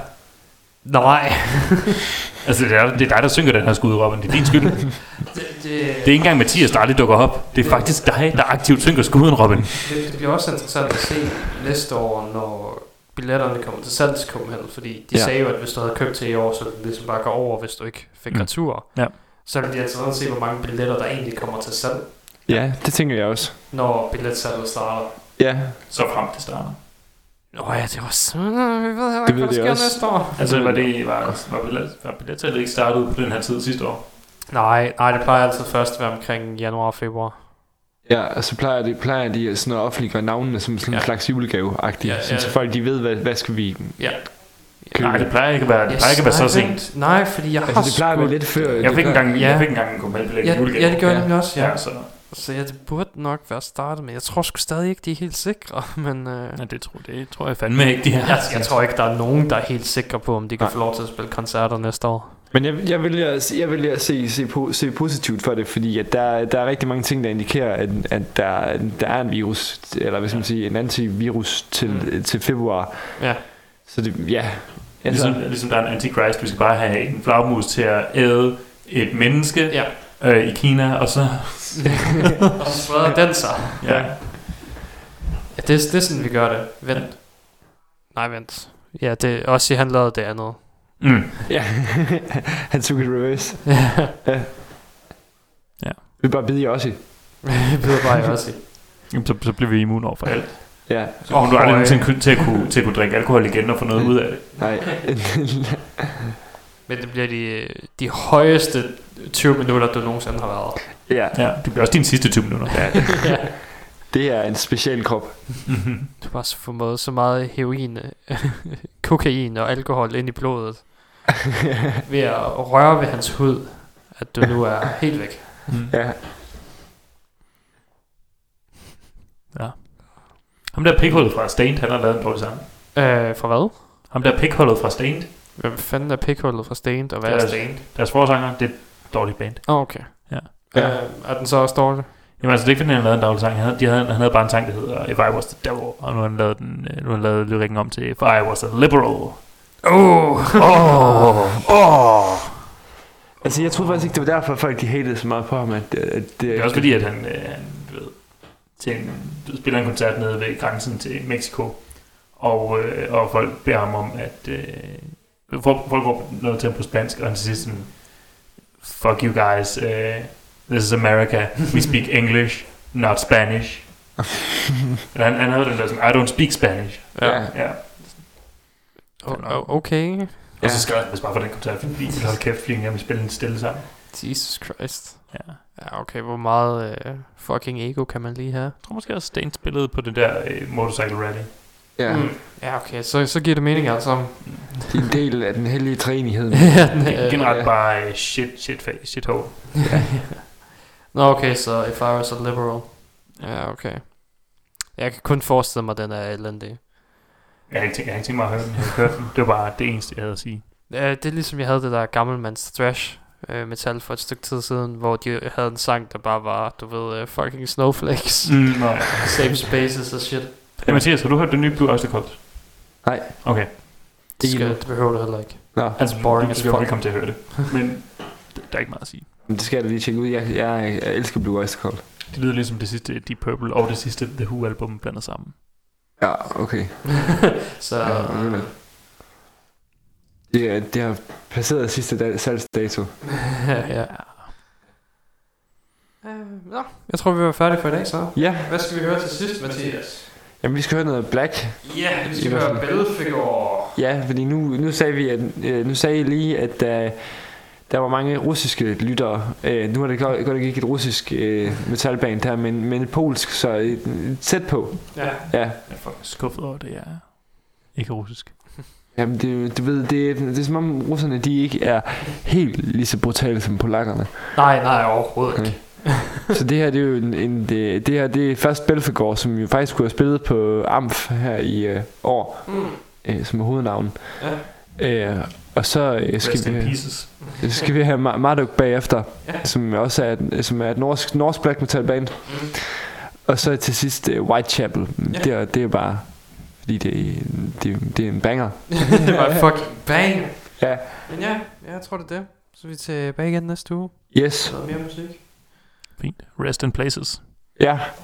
Nej. Altså, det er, det er dig, der synger den her skud, Robin. Det er din skyld. Det Det, det, er ikke engang Mathias, der aldrig dukker op. Det er faktisk dig, der aktivt synger skuden, Robin. det, det bliver også interessant at se næste år, når billetterne kommer til salg til Copenhagen, fordi de Ja. sagde jo, at hvis du havde købt til i år, så ville det ligesom bare gå over, hvis du ikke fik Mm. mm. retur. Ja. Så ville de at se, hvor mange billetter, der egentlig kommer til salg, Ja, det tænker jeg også. når billetsalget starter. Ja, Så frem til starter. Nå ja, det var sådan, vi ved heller Det ikke, hvad der de sker også. næste år. Altså, var det var, var, billet, var billettallet ikke startet på den her tid sidste år? Nej, nej, det plejer altid først at være omkring januar og februar. ja og så plejer de, plejer de sådan at offentliggøre navnene som sådan en Ja. slags julegave-agtigt. Ja, Ja. Så folk de ved, hvad, hvad skal vi Ja. købe. Nej, det plejer ikke at være, det plejer ikke at være så sent. Nej, fordi jeg har Altså det plejer at være lidt før. Jeg fik engang, Ja. jeg fik engang en i Ja, julegave. ja, det gør jeg Ja. nemlig også, ja. Ja, så Så ja, det burde nok være startet, men jeg tror sgu stadig ikke, de er helt sikre. Men øh, ja, det, tror, det tror jeg fandme ikke, de her. jeg, jeg tror ikke, der er nogen, der er helt sikre på, om de kan Nej. få lov til at spille koncerter næste år. Men jeg, jeg vil jeg, jeg vil jeg se, se, po- se positivt for det, fordi at der, der er rigtig mange ting, der indikerer, at, at der, der er en virus, eller hvad skal man sige, en antivirus til, Mm. til februar. Ja. Så det, ja. Altså, Ligesom, ligesom der er en antichrist, vi skal bare have en flagmus til at æde et menneske Ja. Øh, i Kina, og så... og så spreder den sig. Ja. Ja, det, er- det er sådan, vi gør det. Vent. Nej, vent. Ja, det er også, han lavede det andet. Mm. ja. Han tog et reverse. Ja. Vi vil bare bide i også. Det ved bare jeg også. Jamen, så, så bliver vi immun over for alt. Ja, Så kommer du aldrig Åh, nogensinde kun- til at, kunne, til at kunne drikke alkohol igen og få noget ud af det. nej. Men det bliver de, de højeste 20 minutter, du nogensinde har været. ja, Ja, det bliver også dine sidste 20 minutter. ja. Det er en speciel krop. Mhm. Du har bare så formået så meget heroin, kokain og alkohol ind i blodet. ved at røre ved hans hud, at du nu er helt væk. Mm. Ja, Ja. Ham der pikhullet fra Stained, han har lavet en dårlig sang. Øh, fra hvad? Ham der pikhullet fra Stained, Hvem fanden er pikhullet fra Stained, og hvad Det er er- Stained? deres forsanger, det er et dårligt band. Åh, oh, okay. Ja. Øh, er den så også dårlig? Jamen altså, det er ikke fordi, han lavet en dårlig sang. Han havde, de havde, han havde bare en sang, der hedder If I Was The Devil, og nu har han lavet, den, øh, nu har han lavet lyrikken om til If I Was A Liberal. Oh, Åh, åh. altså jeg troede faktisk ikke, det var derfor, folk de hatede så meget på ham. At, at det, Det er også fordi, at han, øh, han ved, til en, du spiller en koncert nede ved grænsen til Mexico, og, øh, og folk beder ham om, at øh, folk, folk går noget til ham på spansk, og han sidst sådan, fuck you guys, uh, this is America, we speak English, not Spanish. Eller han, han havde den der sådan, I don't speak Spanish. Ja. Ja. oh, oh, okay. Og så skrev han bare for den koncert, fordi vi hold kæft, fordi jeg vil spille en stille sammen. Jesus Christ. Ja. Ja, okay, hvor meget øh, fucking ego kan man lige have? Jeg tror måske også, Stain spillede på det der øh, motorcycle rally. Ja, Mm. Ja, okay, så, så giver det mening altså. det er en del af den hellige træenighed. ja, den, Generelt ja. bare shit, shit face, shit hole. Nå, okay, så if I was a liberal. Ja, okay. Jeg kan kun forestille mig, at den er elendig. Jeg har ikke tænkt, jeg har ikke tænkt mig at høre den. Jeg har hørt den. Det var bare det eneste, jeg havde at sige. Ja, det er ligesom, jeg havde det der gammelmands thrash øh, metal for et stykke tid siden, hvor de havde en sang, der bare var, du ved, uh, fucking snowflakes, Mm, nå, ja. safe spaces og shit. Ja, Mathias, har du hørt det nye Blue Oyster Cult? Nej. Okay. Det, skal, det behøver du heller ikke. Nå, Altså, boring du as skal fuck. velkommen til at høre det. Men der er ikke meget at sige. men det skal jeg da lige tjekke ud. Jeg, jeg, jeg elsker Blue Oyster Cult. Det lyder ligesom det sidste Deep Purple og det sidste The Who-album blandet sammen. Ja, okay. så Ja, alligevel. det, er- det har passeret sidste dag, salgsdato. ja. Øh, Nå, jeg tror, vi var færdige for i dag, så. Ja, Hvad skal vi høre til sidst, Mathias? Jamen vi skal høre noget Black. Ja, vi skal høre Belfigur. Ja, fordi nu, nu sagde vi, at, øh, nu sagde I lige, at der, der var mange russiske lyttere. Øh, nu er det godt, godt ikke et russisk øh, metalband her, men, men et polsk, så øh, tæt på. Ja. Ja, Jeg er fucking skuffet over det, er ikke russisk. Jamen, det, du ved, det, det er som om russerne, de ikke er helt lige så brutale som polakkerne. Nej, nej, overhovedet ikke. Så det her, det er jo en, en det, det her, det er først Belfegård, som jo faktisk kunne have spillet på Amf her i øh, år, Mm. øh, som er hovednavn. Ja. Øh, og så øh, skal vi, pieces. skal vi have Ma- Marduk bagefter, Ja. som også er, som er et norsk, norsk black metal band. Mm. Og så til sidst uh, Whitechapel. Ja. Det, er, det er bare, fordi det, er- det, det er en banger. det var fucking bang. Ja. Men ja, jeg tror det er det. Så er vi tilbage igen næste uge. Yes. Noget mere musik. Fint. Rest in places. Ja.